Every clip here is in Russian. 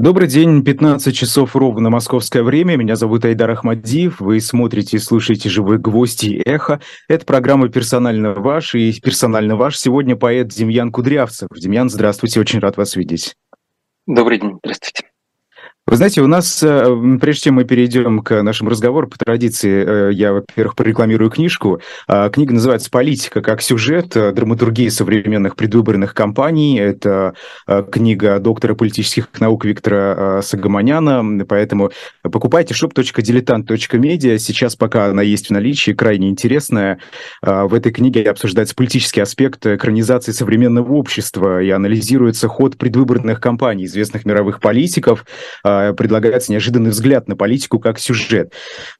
Добрый день, 15 часов ровно московское время. Меня зовут Айдар Ахмадиев. Вы смотрите и слушаете «Живые гвозди» и «Эхо». Это программа «Персонально ваш» и «Персонально ваш». Сегодня поэт Демьян Кудрявцев. Демьян, здравствуйте, очень рад вас видеть. Добрый день, здравствуйте. Вы знаете, у нас, э, прежде чем мы перейдем к нашему разговору, по традиции, э, я, во-первых, прорекламирую книжку. А, книга называется «Политика как сюжет. Э, драматургия современных предвыборных кампаний». Это книга доктора политических наук Виктора Сагаманяна, поэтому покупайте shop.diletant.media. Сейчас, пока она есть в наличии, крайне интересная. В этой книге обсуждается политический аспект экранизации современного общества и анализируется ход предвыборных кампаний известных мировых политиков, а, предлагается неожиданный взгляд на политику как сюжет.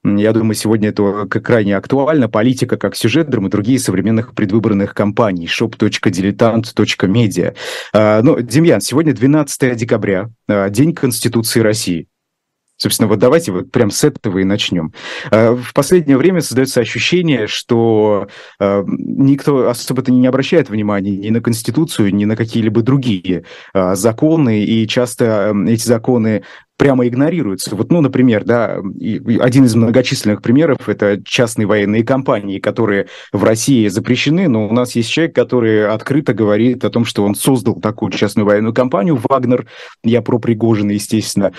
Я думаю, сегодня это крайне актуально. Политика как сюжет драматургии современных предвыборных кампаний. shop.diletant.media. А, ну, Демьян, сегодня 12 декабря, а, День Конституции России. Собственно, вот давайте вот прям с этого и начнем. В последнее время создается ощущение, что никто особо-то не обращает внимания ни на Конституцию, ни на какие-либо другие законы, и часто эти законы прямо игнорируются. Вот, ну, например, да, один из многочисленных примеров – это частные военные компании, которые в России запрещены, но у нас есть человек, который открыто говорит о том, что он создал такую частную военную компанию, Вагнер, я про Пригожина, естественно.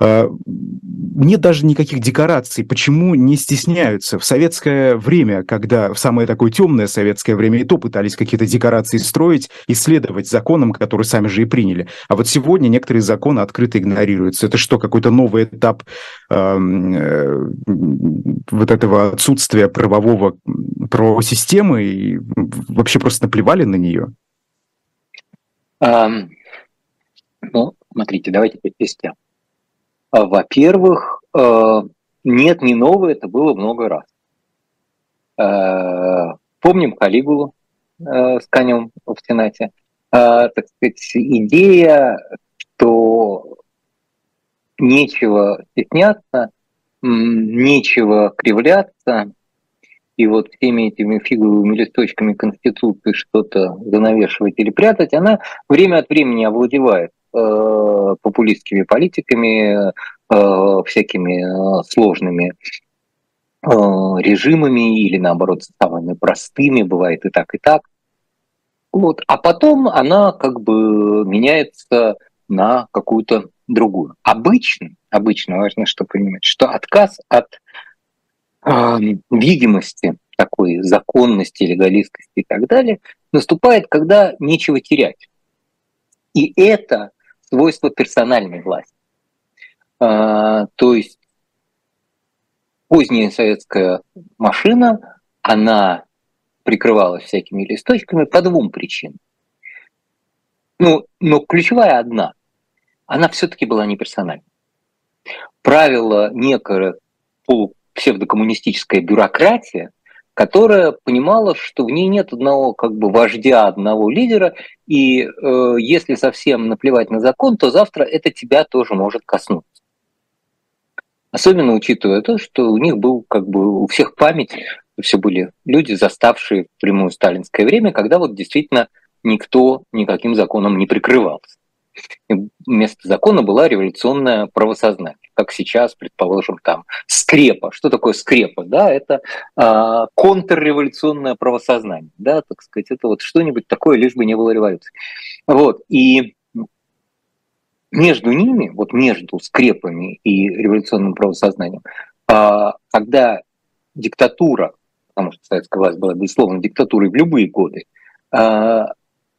А, нет даже никаких декораций. Почему не стесняются? В советское время, когда в самое такое темное советское время и то пытались какие-то декорации строить, исследовать законам, которые сами же и приняли. А вот сегодня некоторые законы открыто игнорируются. Это что? Что какой-то новый этап эм, э, вот этого отсутствия правового, правовой системы и вообще просто наплевали на нее? Um, ну, смотрите, давайте по частям. А, во-первых, э, нет, не новое, это было много раз. Э, помним Калигулу с конем в Сенате. Так сказать, идея, что нечего стесняться, нечего кривляться, и вот всеми этими фиговыми листочками Конституции что-то занавешивать или прятать, она время от времени овладевает э, популистскими политиками, э, всякими э, сложными э, режимами или, наоборот, самыми простыми, бывает и так, и так. Вот. А потом она как бы меняется на какую-то другую. Обычно, обычно важно что понимать, что отказ от э, видимости такой законности, легалистности и так далее наступает, когда нечего терять. И это свойство персональной власти. А, то есть поздняя советская машина, она прикрывалась всякими листочками по двум причинам. Ну, но ключевая одна она все-таки была не персональной. Правила некая полупсевдокоммунистическая бюрократия, которая понимала, что в ней нет одного как бы вождя, одного лидера, и э, если совсем наплевать на закон, то завтра это тебя тоже может коснуться. Особенно учитывая то, что у них был как бы у всех память, все были люди, заставшие прямое сталинское время, когда вот действительно никто никаким законом не прикрывался вместо закона была революционное правосознание, как сейчас, предположим, там скрепа. Что такое скрепа? Да, это э, контрреволюционное правосознание, да, так сказать, это вот что-нибудь такое, лишь бы не было революции. Вот, и между ними, вот между скрепами и революционным правосознанием, э, когда диктатура, потому что советская власть была, безусловно, диктатурой в любые годы, э,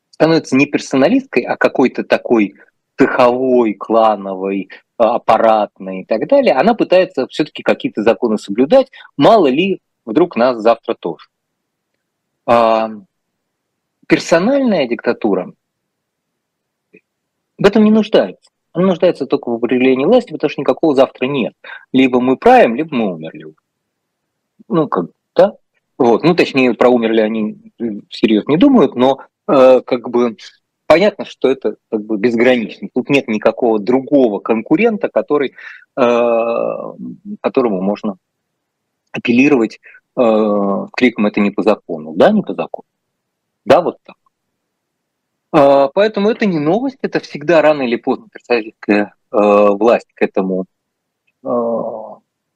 становится не персоналисткой, а какой-то такой цеховой, клановой, аппаратной и так далее, она пытается все-таки какие-то законы соблюдать, мало ли вдруг нас завтра тоже. А, персональная диктатура в этом не нуждается. Она нуждается только в определении власти, потому что никакого завтра нет. Либо мы правим, либо мы умерли. Ну, как, да? Вот. Ну, точнее, про умерли они всерьез не думают, но Э, как бы понятно, что это как бы безгранично. Тут нет никакого другого конкурента, который, э, которому можно апеллировать э, кликом «это не по закону». Да, не по закону. Да, вот так. А, поэтому это не новость, это всегда рано или поздно представительская власть к этому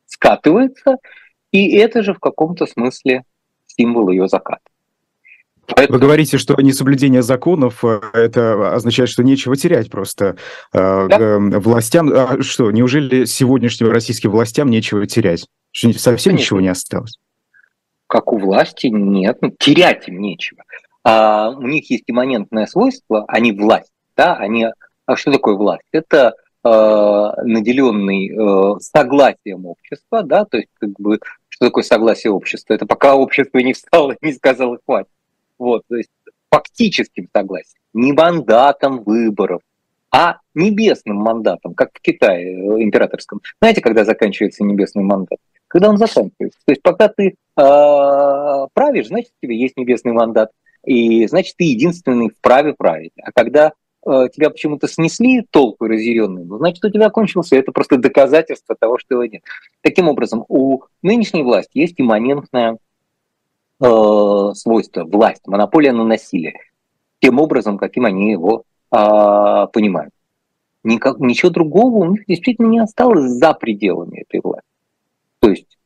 скатывается, и это же в каком-то смысле символ ее заката. Поэтому... Вы говорите, что несоблюдение законов э, это означает, что нечего терять просто э, да? властям. А что, неужели сегодняшним российским властям нечего терять? Что совсем Конечно. ничего не осталось? Как у власти нет, ну, терять им нечего. А, у них есть имманентное свойство, они власть, да, они. А что такое власть? Это э, наделенный э, согласием общества, да, то есть как бы что такое согласие общества? Это пока общество не встало и не сказало хватит. Вот, то есть фактическим согласием, не мандатом выборов, а небесным мандатом, как в Китае э, императорском. Знаете, когда заканчивается небесный мандат? Когда он заканчивается. То есть пока ты э, правишь, значит, у тебя есть небесный мандат, и значит, ты единственный вправе править. А когда э, тебя почему-то снесли толпы разъяренные, ну, значит, у тебя кончился. Это просто доказательство того, что его нет. Таким образом, у нынешней власти есть имманентная э, свойство, власть, монополия на насилие, тем образом, каким они его э, понимают. Никак, ничего другого у них действительно не осталось за пределами этой власти. То есть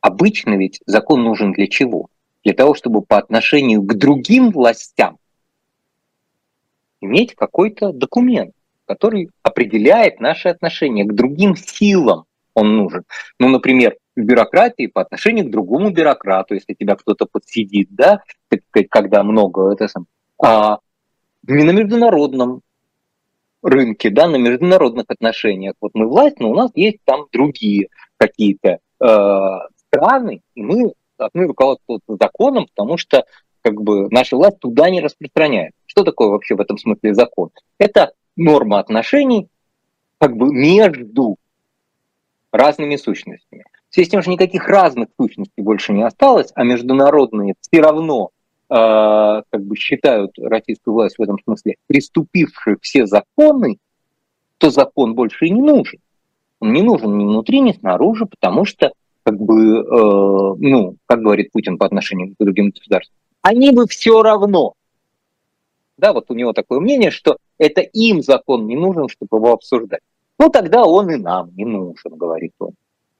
обычно ведь закон нужен для чего? Для того, чтобы по отношению к другим властям иметь какой-то документ, который определяет наши отношения к другим силам. Он нужен. Ну, например, в бюрократии по отношению к другому бюрократу, если тебя кто-то подсидит, да, когда много, это сам. А на международном рынке, да, на международных отношениях. Вот мы власть, но у нас есть там другие какие-то э, страны, и мы должны руководствоваться законом, потому что как бы наша власть туда не распространяет. Что такое вообще в этом смысле закон? Это норма отношений как бы между разными сущностями. В связи с тем, что никаких разных сущностей больше не осталось, а международные все равно э, как бы считают российскую власть в этом смысле приступившие все законы, то закон больше и не нужен. Он не нужен ни внутри, ни снаружи, потому что, как бы, э, ну, как говорит Путин по отношению к другим государствам, они бы все равно. Да, вот у него такое мнение, что это им закон не нужен, чтобы его обсуждать. Ну, тогда он и нам не нужен, говорит он.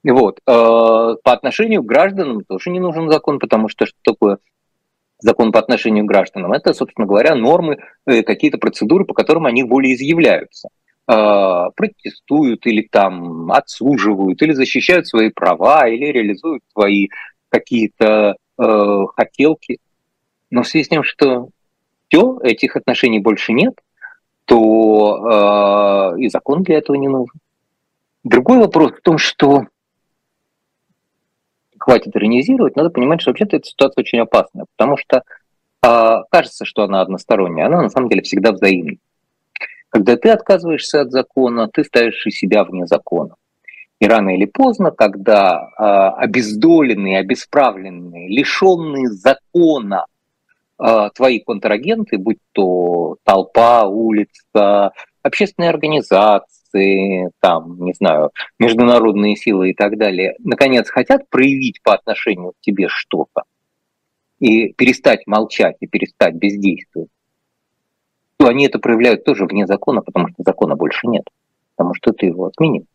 Вот. Э, по отношению к гражданам тоже не нужен закон, потому что что такое закон по отношению к гражданам? Это, собственно говоря, нормы, э, какие-то процедуры, по которым они волеизъявляются. Э, протестуют или там отсуживают, или защищают свои права, или реализуют свои какие-то хотелки. Но в связи с тем, что все, этих отношений больше нет, то и закон для этого не нужен. Другой вопрос в том, что хватит иронизировать, надо понимать, что вообще-то эта ситуация очень опасная, потому что э, кажется, что она односторонняя, она на самом деле всегда взаимна. Когда ты отказываешься от закона, ты ставишь и себя вне закона. И рано или поздно, когда э, обездоленные, обесправленные, лишенные закона э, твои контрагенты, будь то толпа, улица, общественные организации, организации, там, не знаю, международные силы и так далее, наконец хотят проявить по отношению к тебе что-то и перестать молчать и перестать бездействовать, то они это проявляют тоже вне закона, потому что закона больше нет, потому что ты его отменил.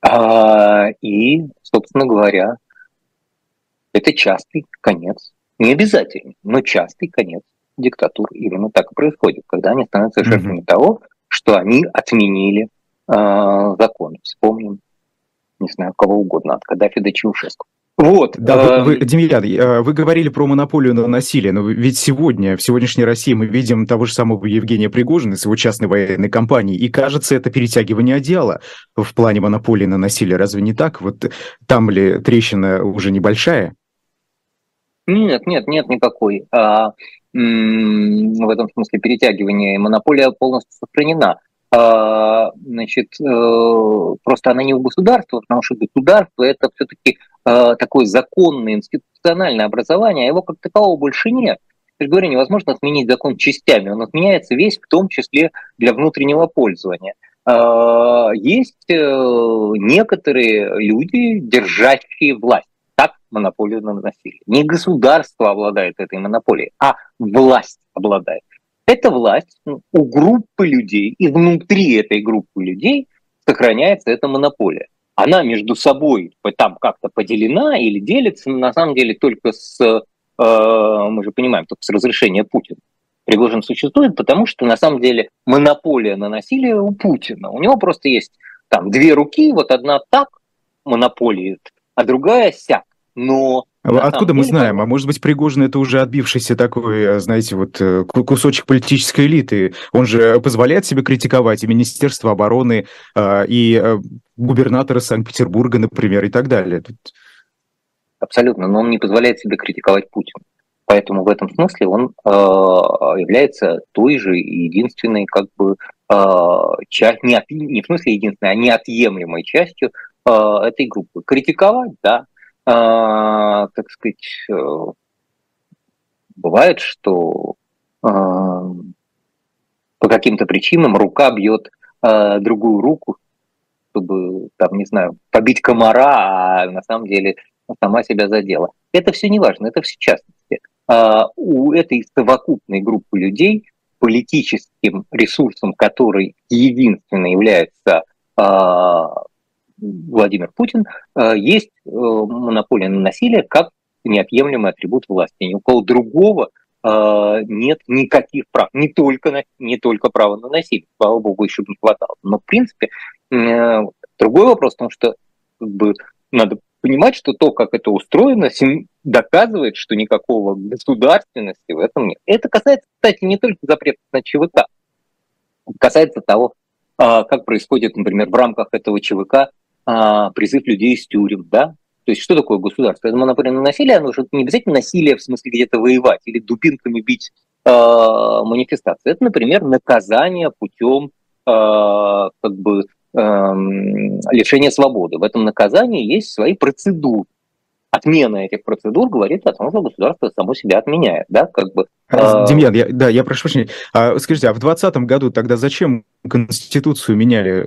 А, и, собственно говоря, это частый конец, не обязательно, но частый конец диктатур. Именно так и происходит, когда они становятся жертвами mm-hmm. того, что они отменили э, закон. Вспомним, не знаю, кого угодно, от Каддафи до Чаушеску. Вот. Да, вы, вы, эм, Демьян, э, вы говорили про монополию на насилие, но ведь сегодня, в сегодняшней России мы видим того же самого Евгения Пригожина с его частной военной компанией, и кажется, это перетягивание одеяла в плане монополии на насилие. Разве не так? Вот там ли трещина уже небольшая? Нет, нет, нет никакой. В этом смысле перетягивания, монополия полностью сохранена. А, значит, э, просто она не у государства, потому что государство это все-таки э, такое законное институциональное образование, а его как такового больше нет. Я же говорю, невозможно отменить закон частями, он отменяется весь, в том числе для внутреннего пользования. А, есть э, некоторые люди, держащие власть монополию на насилие. Не государство обладает этой монополией, а власть обладает. эта власть у группы людей, и внутри этой группы людей сохраняется эта монополия. Она между собой там как-то поделена или делится, на самом деле, только с, э, мы же понимаем, только с разрешения Путина. Пригожин существует, потому что на самом деле монополия на насилие у Путина. У него просто есть там две руки, вот одна так монополиет, а другая сяк. Но а Откуда мы знаем? А может быть, Пригожин это уже отбившийся такой, э, знаете, вот э, кусочек политической элиты. Он же позволяет себе критиковать и Министерство обороны, а, и э, губернатора Санкт-Петербурга, например, и так далее. Абсолютно, но он не позволяет себе критиковать Путина. Поэтому в этом смысле он является той же единственной, как бы, часть, не, не в смысле единственной, а неотъемлемой частью этой группы. Критиковать, да, а, так сказать, э, бывает, что а, по каким-то причинам рука бьет а, другую руку, чтобы, там, не знаю, побить комара, а на самом деле сама себя задела. Это все не важно, это все частности. А, у этой совокупной группы людей политическим ресурсом, который единственно является а, Владимир Путин, э, есть э, монополия на насилие как неотъемлемый атрибут власти. Ни у кого другого э, нет никаких прав, не только, не только права на насилие, слава богу, еще не хватало. Но, в принципе, другой вопрос, потому что как бы, надо понимать, что то, как это устроено, доказывает, что никакого государственности в этом нет. Это касается, кстати, не только запрета на ЧВК, касается того, как происходит, например, в рамках этого ЧВК а, призыв людей из тюрем, да? То есть что такое государство? Это монополия на насилие, оно же не обязательно насилие в смысле где-то воевать или дубинками бить э, манифестации. Это, например, наказание путем э, как бы э, лишения свободы. В этом наказании есть свои процедуры отмена этих процедур говорит о том, что государство само себя отменяет, да, как бы. А, Демьян, я, да, я прошу прощения. А, скажите, а в 2020 году тогда зачем Конституцию меняли,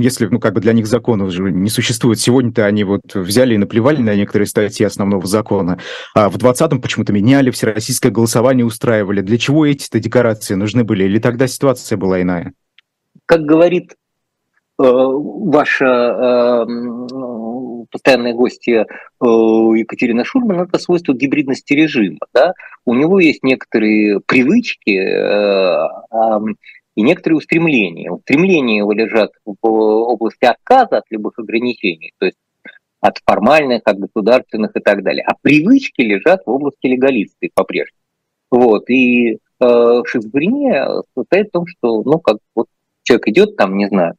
если, ну, как бы для них законов же не существует? Сегодня-то они вот взяли и наплевали на некоторые статьи основного закона, а в 2020 почему-то меняли, всероссийское голосование устраивали. Для чего эти-то декорации нужны были? Или тогда ситуация была иная? Как говорит э, ваша э, постоянные гости э, Екатерина Шульман, это свойство гибридности режима. Да? У него есть некоторые привычки э, и некоторые устремления. Устремления его лежат в области отказа от любых ограничений, то есть от формальных, от государственных и так далее. А привычки лежат в области легалисты по-прежнему. Вот. И э, шизофрения состоит в том, что, ну, как вот человек идет там, не знаю,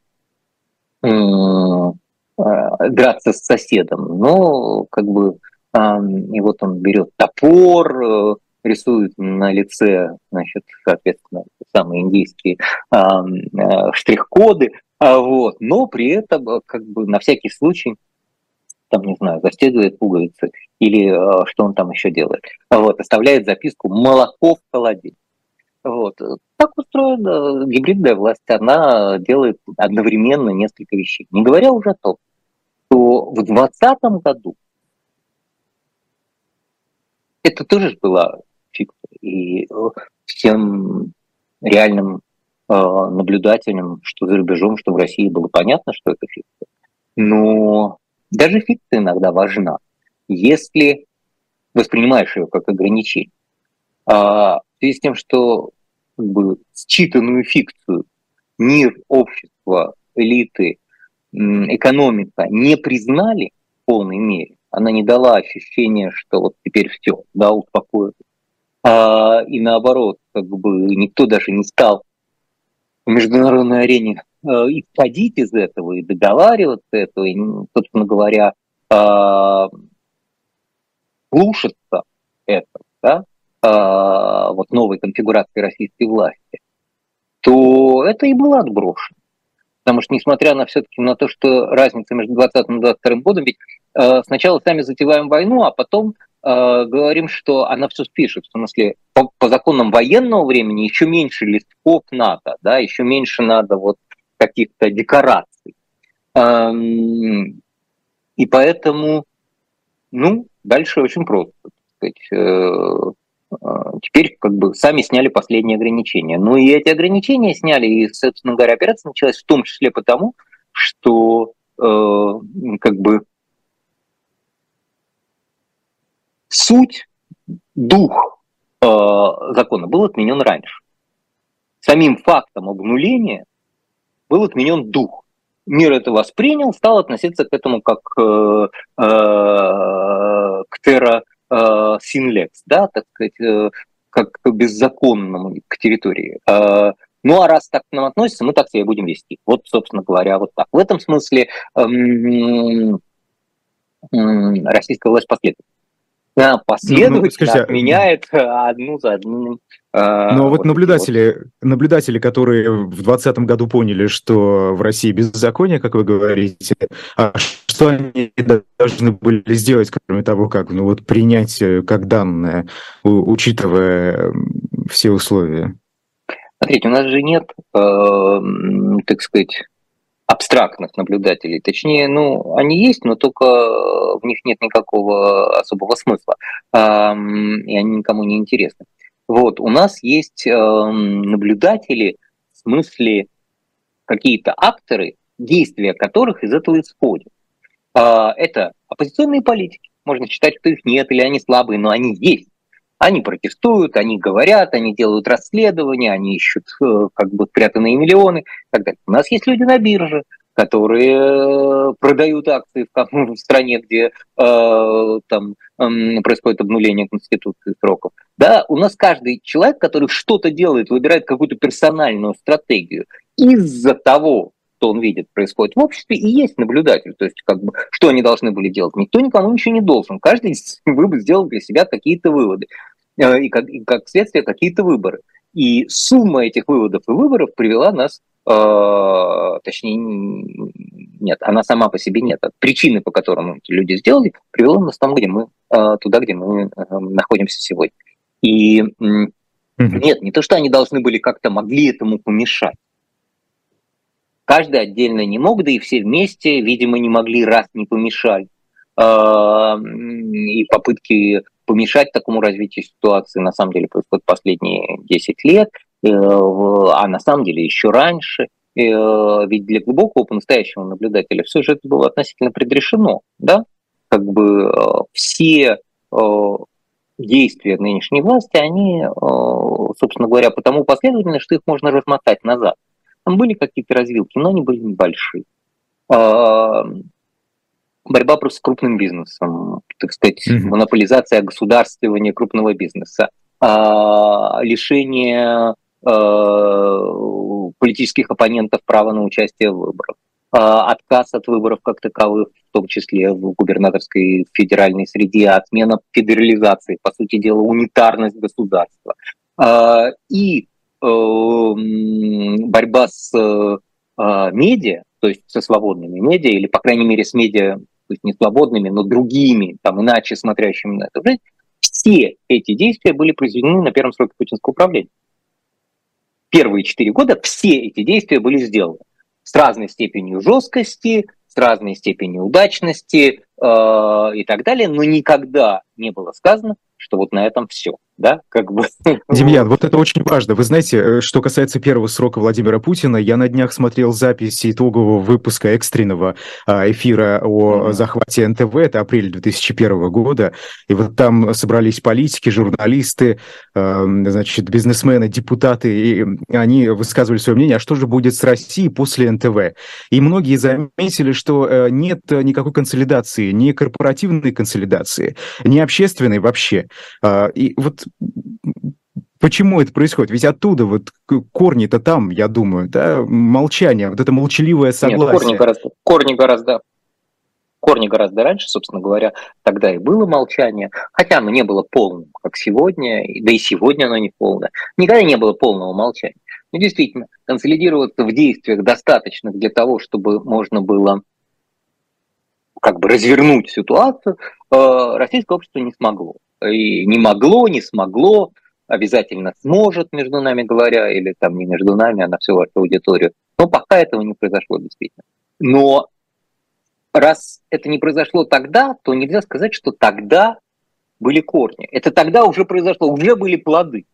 драться с соседом, но как бы и вот он берет топор, э, рисует на лице, значит, соответственно, самые индийские э, штрих-коды, а вот, но при этом как бы на всякий случай там, не знаю, застегивает пуговицы или что он там еще делает. Вот, оставляет записку «молоко в холодильник». Вот. Так устроена гибридная власть. Она делает одновременно несколько вещей. Не говоря уже о том, что в 2020 году это тоже была фикция. И всем реальным э, наблюдателям, что за рубежом, что в России, было понятно, что это фикция. Но даже фикция иногда важна, если воспринимаешь ее как ограничение. А, в связи с тем, что как бы, считанную фикцию. Мир, общество, элиты экономика не признали в полной мере, она не дала ощущения, что вот теперь все, да, успокоилась. А, и наоборот, как бы никто даже не стал в международной арене э, исходить из этого и договариваться этого, и, собственно говоря, э, слушаться этого, да, вот новой конфигурации российской власти, то это и было отброшено. Потому что, несмотря на все-таки на то, что разница между 20 и 22 годом, ведь э, сначала сами затеваем войну, а потом э, говорим, что она все спишет. В смысле, по, по законам военного времени еще меньше листков надо, да, еще меньше надо вот каких-то декораций. Эм, и поэтому, ну, дальше очень просто. Так сказать, э, теперь как бы сами сняли последние ограничения. Ну и эти ограничения сняли, и, собственно говоря, операция началась в том числе потому, что э, как бы суть, дух э, закона был отменен раньше. Самим фактом обнуления был отменен дух мир это воспринял, стал относиться к этому как э, э, к терра синлекс, да, так сказать, э, как к беззаконному к территории. Э, ну а раз так к нам относится, мы так себя будем вести. Вот, собственно говоря, вот так. В этом смысле эм, российская власть последовательна последовательно ну, скажите, а, отменяет одну за одну. А, Но вот, вот наблюдатели, вот. наблюдатели, которые в 2020 году поняли, что в России беззаконие, как вы говорите, а что они должны были сделать, кроме того, как ну, вот принять э, как данное, учитывая все условия? Смотрите, у нас же нет, э, так сказать, абстрактных наблюдателей. Точнее, ну, они есть, но только в них нет никакого особого смысла, и они никому не интересны. Вот, у нас есть наблюдатели, в смысле какие-то акторы, действия которых из этого исходят. А, это оппозиционные политики. Можно считать, что их нет или они слабые, но они есть. Они протестуют, они говорят, они делают расследования, они ищут э, как бы спрятанные миллионы и так далее. У нас есть люди на бирже, которые э, продают акции в, в стране, где э, там э, происходит обнуление конституции сроков. Да, у нас каждый человек, который что-то делает, выбирает какую-то персональную стратегию из-за того, что он видит происходит в обществе, и есть наблюдатель. То есть, как бы, что они должны были делать? Никто никому ничего не должен. Каждый сделал для себя какие-то выводы. Э, и как, и как следствие какие-то выборы. И сумма этих выводов и выборов привела нас, э, точнее, нет, она сама по себе нет. Причины, по которым эти люди сделали, привела нас там, где мы, э, туда, где мы э, находимся сегодня. И э, нет, не то, что они должны были как-то могли этому помешать. Каждый отдельно не мог, да и все вместе, видимо, не могли, раз не помешали. Э, и попытки помешать такому развитию ситуации на самом деле происходит последние 10 лет, э, а на самом деле еще раньше. Э, ведь для глубокого по-настоящему наблюдателя все же это было относительно предрешено, да? Как бы э, все действия нынешней власти, они, собственно говоря, потому последовательны, что их можно размотать назад. Там были какие-то развилки, но они были небольшие борьба просто с крупным бизнесом, так сказать, mm-hmm. монополизация государствования крупного бизнеса, а, лишение а, политических оппонентов права на участие в выборах, а, отказ от выборов как таковых, в том числе в губернаторской федеральной среде, отмена федерализации, по сути дела, унитарность государства. А, и э, борьба с а, медиа, то есть со свободными медиа, или, по крайней мере, с медиа пусть не свободными, но другими, там, иначе смотрящими на эту жизнь, все эти действия были произведены на первом сроке путинского управления. Первые четыре года все эти действия были сделаны с разной степенью жесткости, с разной степенью удачности э, и так далее, но никогда не было сказано, что вот на этом все да, как бы. Демьян, вот это очень важно. Вы знаете, э, что касается первого срока Владимира Путина, я на днях смотрел запись итогового выпуска экстренного а, эфира о mm-hmm. захвате НТВ, это апрель 2001 года, и вот там собрались политики, журналисты, значит, бизнесмены, депутаты, и они высказывали свое мнение, а что же будет с Россией после НТВ? И многие заметили, что э, нет никакой консолидации, ни корпоративной консолидации, ни общественной вообще. А, и вот почему это происходит? Ведь оттуда вот корни-то там, я думаю, да, молчание, вот это молчаливое согласие. Нет, корни гораздо, корни гораздо, корни гораздо раньше, собственно говоря, тогда и было молчание, хотя оно не было полным, как сегодня, да и сегодня оно не полное. Никогда не было полного молчания. Но действительно, консолидироваться в действиях достаточных для того, чтобы можно было как бы развернуть ситуацию, э, российское общество не смогло и не могло, не смогло, обязательно сможет, между нами говоря, или там не между нами, а на всю вашу аудиторию. Но пока этого не произошло действительно. Но раз это не произошло тогда, то нельзя сказать, что тогда были корни. Это тогда уже произошло, уже были плоды.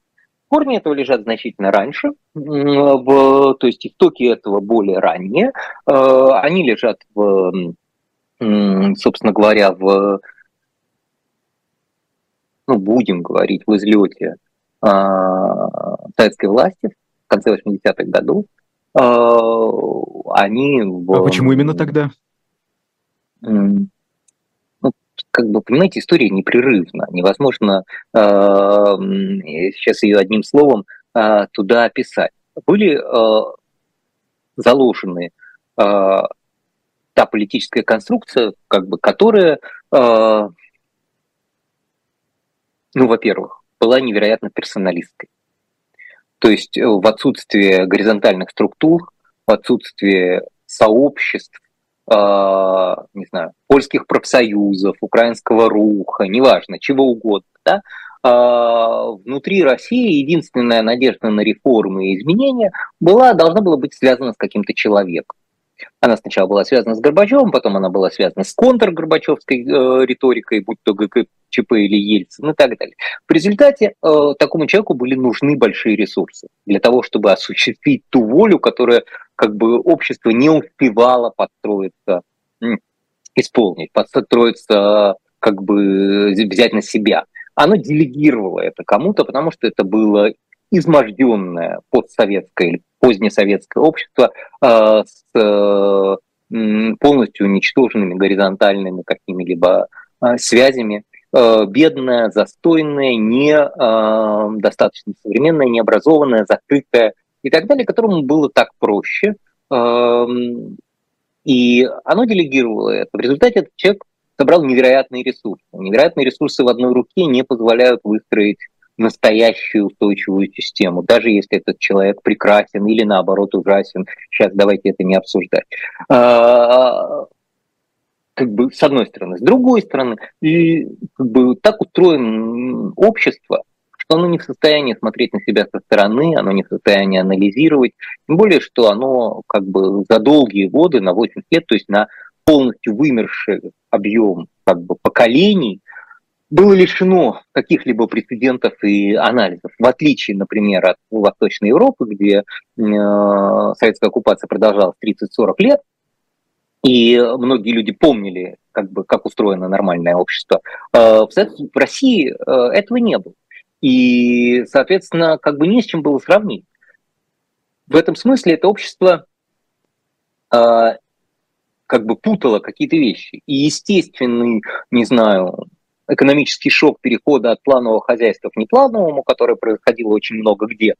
Корни этого лежат значительно раньше, в, то есть истоки этого более ранние. Э, они лежат, в, собственно говоря, в, ну, будем говорить, в излете а, советской власти в конце 80-х годов. А, они... В, а почему именно тогда? как бы, понимаете, история непрерывна. Невозможно э, сейчас ее одним словом э, туда описать. Были э, заложены э, та политическая конструкция, как бы, которая, э, ну, во-первых, была невероятно персоналистской. То есть в отсутствие горизонтальных структур, в отсутствие сообществ, а, не знаю, польских профсоюзов, украинского руха, неважно, чего угодно, да, а, внутри России единственная надежда на реформы и изменения была, должна была быть связана с каким-то человеком. Она сначала была связана с Горбачевым, потом она была связана с контргорбачевской э, риторикой, будь то ГКЧП или Ельцин и так далее. В результате э, такому человеку были нужны большие ресурсы для того, чтобы осуществить ту волю, которая как бы общество не успевало подстроиться, исполнить, подстроиться, как бы взять на себя. Оно делегировало это кому-то, потому что это было изможденное постсоветское или позднесоветское общество э, с э, полностью уничтоженными горизонтальными какими-либо э, связями, э, бедное, застойное, не э, достаточно современное, необразованное, закрытое и так далее, которому было так проще. Эм, и оно делегировало это. В результате этот человек собрал невероятные ресурсы. Невероятные ресурсы в одной руке не позволяют выстроить настоящую устойчивую систему, даже если этот человек прекрасен или наоборот ужасен. Сейчас давайте это не обсуждать. А, как бы с одной стороны. С другой стороны, и как бы так устроено общество, что оно не в состоянии смотреть на себя со стороны, оно не в состоянии анализировать, тем более, что оно как бы за долгие годы, на 80 лет, то есть на полностью вымерший объем как бы поколений, было лишено каких-либо прецедентов и анализов, в отличие, например, от Восточной Европы, где э, советская оккупация продолжалась 30-40 лет, и многие люди помнили, как, бы, как устроено нормальное общество. Э, в России э, этого не было. И, соответственно, как бы не с чем было сравнить. В этом смысле это общество э, как бы путало какие-то вещи. И естественный, не знаю, экономический шок перехода от планового хозяйства к неплановому, который происходило очень много где,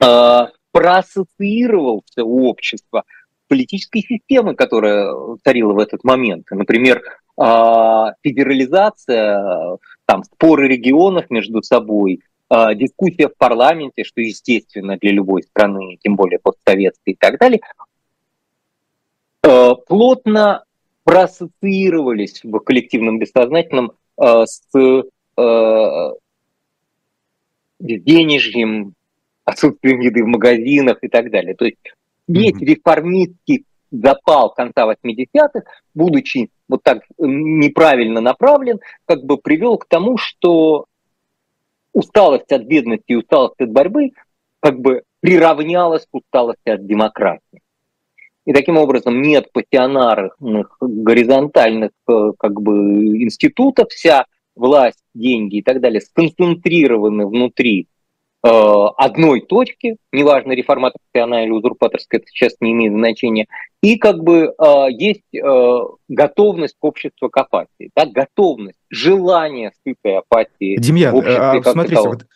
э, проассоциировался у общества политической системы, которая царила в этот момент. Например, э, федерализация там споры регионов между собой, э, дискуссия в парламенте, что естественно для любой страны, тем более постсоветской и так далее, плотно проассоциировались в коллективном бессознательном э, с э, денежьем, отсутствием еды в магазинах и так далее. То есть весь mm-hmm. реформистский запал конца 80-х, будучи вот так неправильно направлен, как бы привел к тому, что усталость от бедности и усталость от борьбы как бы приравнялась к усталости от демократии. И таким образом нет пассионарных горизонтальных э, как бы институтов, вся власть, деньги и так далее сконцентрированы внутри Э, одной точки, неважно, реформаторская она или узурпаторская, это сейчас не имеет значения, и как бы э, есть э, готовность к обществу к апатии, да, готовность, желание сытой апатии. Демьян, а, смотрите, вот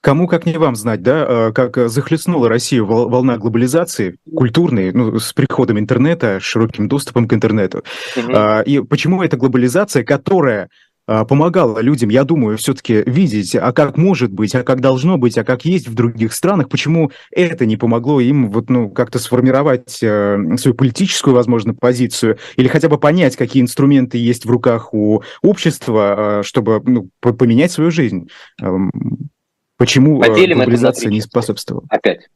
Кому, как не вам знать, да, как захлестнула Россию волна глобализации культурной, ну, с приходом интернета, с широким доступом к интернету. Угу. И почему эта глобализация, которая а, помогало людям, я думаю, все-таки видеть, а как может быть, а как должно быть, а как есть в других странах, почему это не помогло им вот, ну, как-то сформировать э, свою политическую, возможно, позицию или хотя бы понять, какие инструменты есть в руках у общества, э, чтобы ну, поменять свою жизнь. Э, почему Поделим глобализация не способствовала? Опять.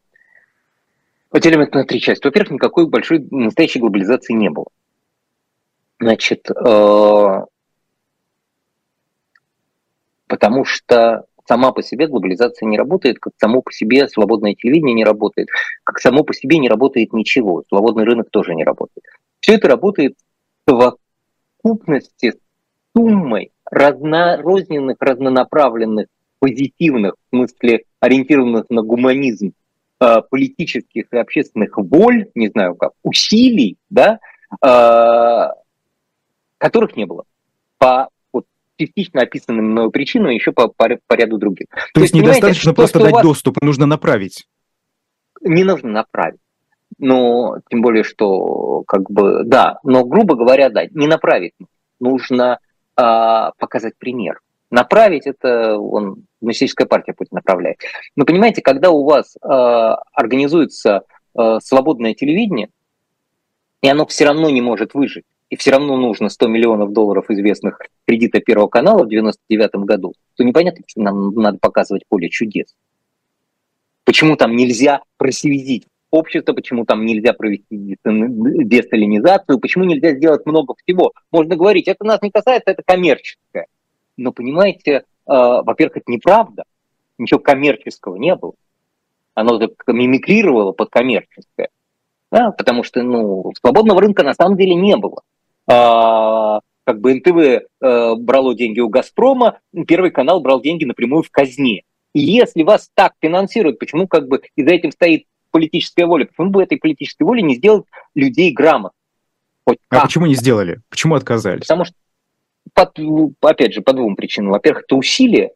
Поделим это на три части. Во-первых, никакой большой настоящей глобализации не было. Значит, потому что сама по себе глобализация не работает, как само по себе свободное телевидение не работает, как само по себе не работает ничего, свободный рынок тоже не работает. Все это работает в совокупности с суммой разнорозненных, разнонаправленных, позитивных, в смысле ориентированных на гуманизм, э, политических и общественных воль, не знаю как, усилий, да, э, которых не было по вот, частично описанным мною причинам, еще по, по, по ряду других. То, То есть недостаточно то, просто дать вас... доступ, нужно направить? Не нужно направить. Но тем более, что как бы да, но грубо говоря, да, не направить. Нужно а, показать пример. Направить это он коммунистическая партия путь направляет. Но понимаете, когда у вас а, организуется а, свободное телевидение, и оно все равно не может выжить, и все равно нужно 100 миллионов долларов известных кредита Первого канала в 99 году, то непонятно, почему нам надо показывать поле чудес. Почему там нельзя просвязить общество, почему там нельзя провести десталинизацию, почему нельзя сделать много всего. Можно говорить, это нас не касается, это коммерческое. Но понимаете, э, во-первых, это неправда, ничего коммерческого не было. Оно мимикрировало под коммерческое. Да, потому что ну, свободного рынка на самом деле не было. А, как бы НТВ э, брало деньги у «Газпрома», Первый канал брал деньги напрямую в казне. И если вас так финансируют, почему как бы и за этим стоит политическая воля. Почему бы этой политической воли не сделать людей грамотно? Хоть а почему не сделали? Почему отказались? Потому что, под, опять же, по двум причинам. Во-первых, это усилие,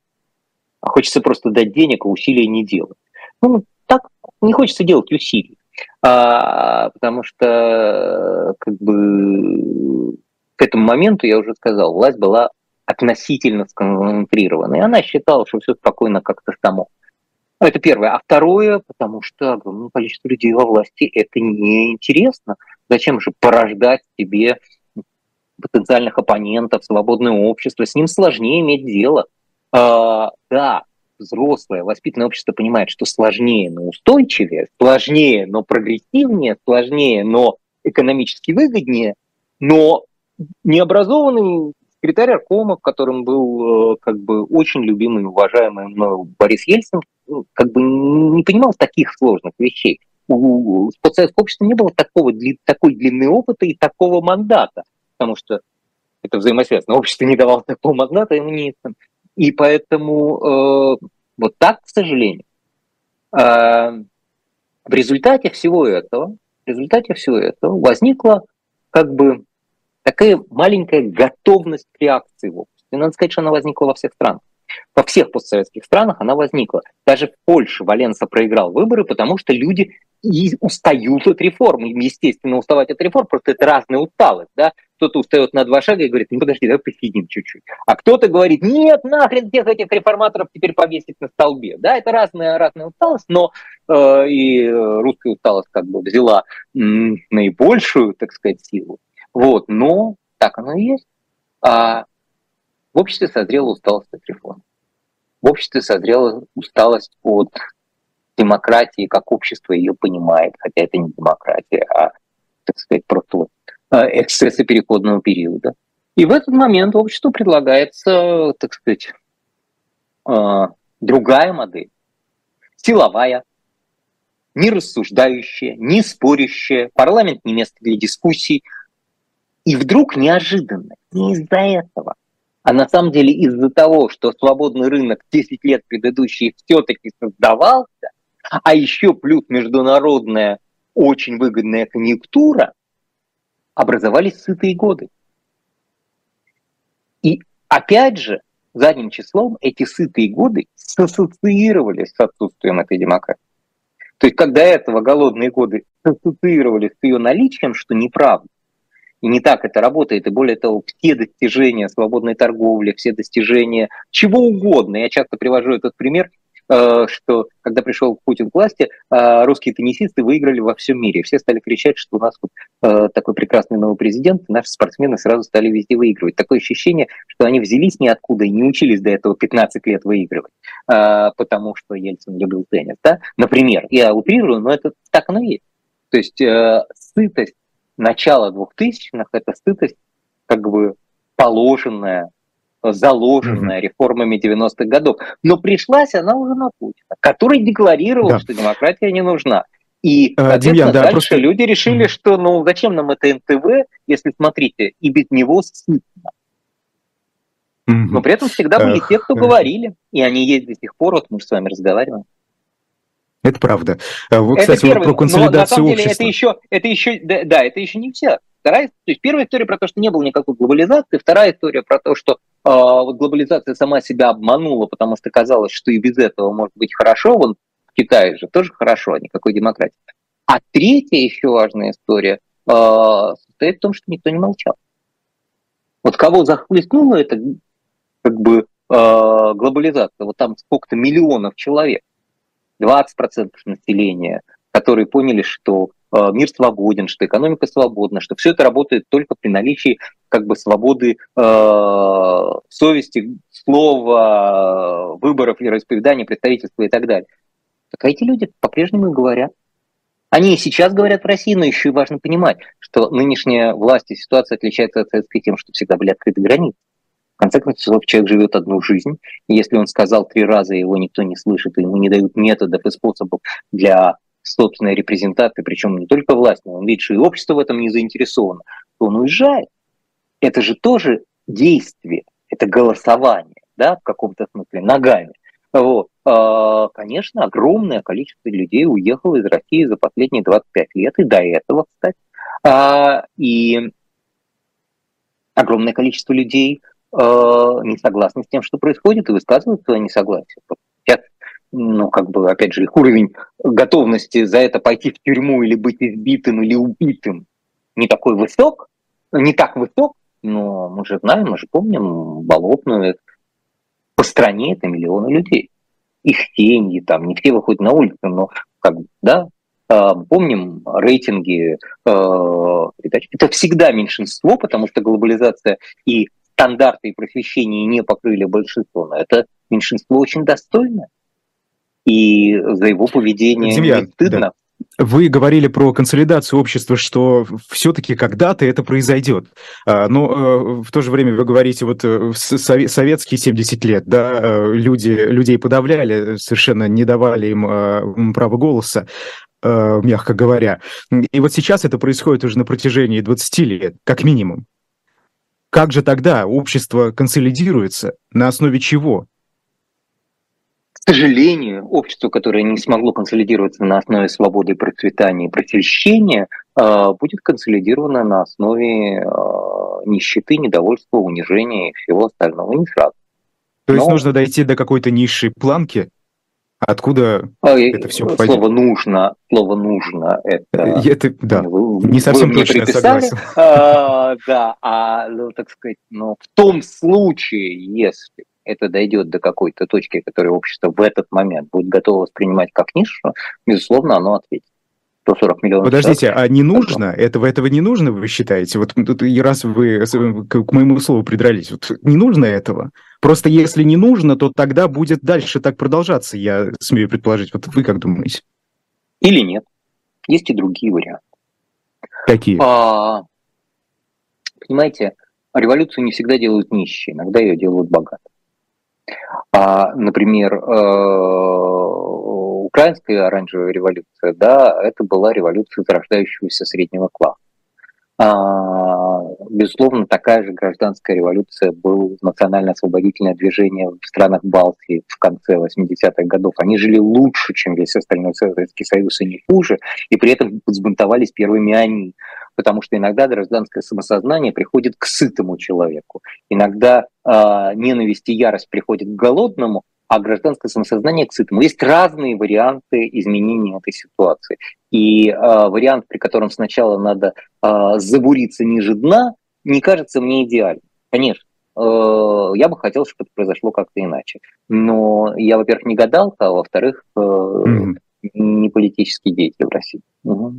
а хочется просто дать денег, а усилия не делать. Ну, так не хочется делать усилий. А, потому что как бы к этому моменту, я уже сказал, власть была относительно сконцентрирована. И она считала, что все спокойно как-то само. Это первое. А второе, потому что огромное количество людей во власти это неинтересно. Зачем же порождать себе потенциальных оппонентов, свободное общество? С ним сложнее иметь дело. А, да, взрослое, воспитанное общество понимает, что сложнее, но устойчивее, сложнее, но прогрессивнее, сложнее, но экономически выгоднее, но необразованный секретарь Аркома, которым был э, как бы очень любимый, уважаемый мною Борис Ельцин, ну, как бы не понимал таких сложных вещей. У спецсоветского общества не было такого, такой длины опыта и такого мандата, потому что это взаимосвязано. Общество не давало такого мандата, ему не... И поэтому э, вот так, к сожалению, э, в результате всего этого, в результате всего этого возникла как бы такая маленькая готовность к реакции в обществе. Надо сказать, что она возникла во всех странах. Во всех постсоветских странах она возникла. Даже в Польше Валенса проиграл выборы, потому что люди и устают от реформ. Им, естественно, уставать от реформ, просто это разная усталость. Да? Кто-то устает на два шага и говорит, ну подожди, давай посидим чуть-чуть. А кто-то говорит, нет, нахрен всех этих реформаторов теперь повесить на столбе. Да, это разная, разная усталость, но э, и русская усталость как бы взяла наибольшую, так сказать, силу. Вот, но так оно и есть. А в обществе созрела усталость от реформ. В обществе созрела усталость от демократии, как общество ее понимает, хотя это не демократия, а, так сказать, просто вот а, эксцессы переходного периода. И в этот момент обществу предлагается, так сказать, а, другая модель, силовая, не рассуждающая, не спорящая, парламент не место для дискуссий. И вдруг неожиданно, не из-за этого, а на самом деле из-за того, что свободный рынок 10 лет предыдущие все-таки создавался, а еще плюс международная очень выгодная конъюнктура, образовались сытые годы. И опять же, задним числом эти сытые годы ассоциировались с отсутствием этой демократии. То есть, когда этого голодные годы ассоциировались с ее наличием, что неправда, и не так это работает. И более того, все достижения свободной торговли, все достижения чего угодно. Я часто привожу этот пример, э, что когда пришел Путин к власти, э, русские теннисисты выиграли во всем мире. Все стали кричать, что у нас вот э, такой прекрасный новый президент, наши спортсмены сразу стали везде выигрывать. Такое ощущение, что они взялись ниоткуда и не учились до этого 15 лет выигрывать, потому что Ельцин любил теннис. Да? Например, я утрирую, но это так оно и есть. То есть сытость начало 2000-х, это сытость как бы положенная заложенная mm-hmm. реформами 90-х годов. Но пришлась она уже на Путина, который декларировал, да. что демократия не нужна. И, э, соответственно, Демьян, да, дальше просто... люди решили, что ну зачем нам это НТВ, если, смотрите, и без него сытно. Но при этом всегда были те, кто говорили, и они есть до сих пор, вот мы с вами разговариваем. Это правда. А вы, кстати, это первый, вот про консолидацию но на самом деле общества. Это еще, это еще, да, да, это еще не все. Вторая, то есть первая история про то, что не было никакой глобализации, вторая история про то, что э, вот глобализация сама себя обманула, потому что казалось, что и без этого может быть хорошо. Вон в Китае же тоже хорошо, а никакой демократии. А третья еще важная история э, состоит в том, что никто не молчал. Вот кого захлестнуло это как бы э, глобализация, вот там сколько-то миллионов человек, 20% населения, которые поняли, что э, мир свободен, что экономика свободна, что все это работает только при наличии как бы свободы э, совести, слова, выборов, вероисповедания, представительства и так далее. Так эти люди по-прежнему говорят. Они и сейчас говорят в России, но еще и важно понимать, что нынешняя власть и ситуация отличается от советской тем, что всегда были открыты границы. Конце концов, человек живет одну жизнь, и если он сказал три раза, его никто не слышит, и ему не дают методов и способов для собственной репрезентации, причем не только власть, но он видит, что и общество в этом не заинтересовано, то он уезжает. Это же тоже действие, это голосование, да, в каком-то смысле, ногами. Вот. А, конечно, огромное количество людей уехало из России за последние 25 лет, и до этого, кстати. А, и огромное количество людей не согласны с тем, что происходит, и высказывают свое несогласие. Сейчас, ну, как бы, опять же, их уровень готовности за это пойти в тюрьму или быть избитым или убитым не такой высок, не так высок, но мы же знаем, мы же помним Болотную, по стране это миллионы людей. Их семьи там, не все выходят на улицу, но как бы, да, э, помним рейтинги э, Это всегда меньшинство, потому что глобализация и стандарты и просвещение не покрыли большинство, но это меньшинство очень достойно. И за его поведение Демьян, не стыдно. Да. Вы говорили про консолидацию общества, что все-таки когда-то это произойдет. А, но э, в то же время вы говорите, вот э, советские 70 лет, да, э, люди, людей подавляли, совершенно не давали им права голоса мягко говоря. И вот сейчас это происходит уже на протяжении 20 лет, как минимум. Как же тогда общество консолидируется? На основе чего? К сожалению, общество, которое не смогло консолидироваться на основе свободы, процветания и просвещения, а, будет консолидировано на основе а, нищеты, недовольства, унижения и всего остального. Не сразу. То есть нужно дойти до какой-то низшей планки, Откуда а, это все пойдет? Слово нужно, слово нужно, это, это да, вы, не совсем вы точно, согласен. А, да, а, ну, так сказать, ну, в том случае, если это дойдет до какой-то точки, которую общество в этот момент будет готово воспринимать как нишу, безусловно, оно ответит. 140 миллионов. Подождите, человек. а не нужно? Этого, этого не нужно, вы считаете? Вот тут, и раз вы к моему слову придрались, вот не нужно этого? Просто если не нужно, то тогда будет дальше так продолжаться, я смею предположить. Вот вы как думаете? Или нет. Есть и другие варианты. Какие? А, понимаете, революцию не всегда делают нищие, иногда ее делают богатые. А, например, э, украинская оранжевая революция, да, это была революция зарождающегося среднего класса. А, безусловно, такая же гражданская революция был национально-освободительное движение в странах Балтии в конце 80-х годов. Они жили лучше, чем весь остальной Советский Союз, и не хуже, и при этом взбунтовались первыми они. Потому что иногда гражданское самосознание приходит к сытому человеку. Иногда э, ненависть и ярость приходят к голодному, а гражданское самосознание к сытому. Есть разные варианты изменения этой ситуации. И э, вариант, при котором сначала надо э, забуриться ниже дна, не кажется мне идеальным. Конечно, э, я бы хотел, чтобы это произошло как-то иначе. Но я, во-первых, не гадалка, а во-вторых, э, mm-hmm. не политический деятель в России. Угу.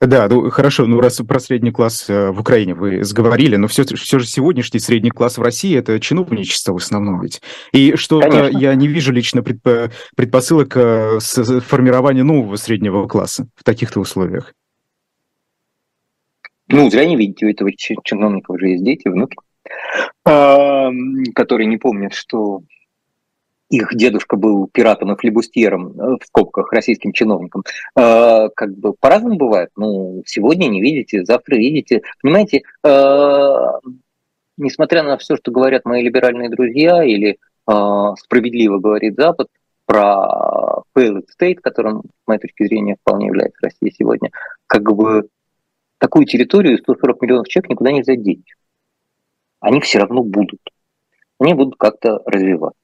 Да, ну хорошо, ну раз про средний класс э, в Украине вы сговорили, но все, все же сегодняшний средний класс в России это чиновничество в основном ведь. И что я не вижу лично предпо, предпосылок э, формирования нового среднего класса в таких-то условиях. Ну, зря не видите, у этого чиновника уже есть дети, внуки. которые не помнят, что их дедушка был пиратом и флебустьером, э, в скобках, российским чиновником, э, как бы по-разному бывает. Ну, сегодня не видите, завтра видите. Понимаете, э, несмотря на все, что говорят мои либеральные друзья или справедливо говорит Запад про failed state, которым, с моей точки зрения, вполне является Россия сегодня, как бы такую территорию 140 миллионов человек никуда нельзя деть. Они все равно будут. Они будут как-то развиваться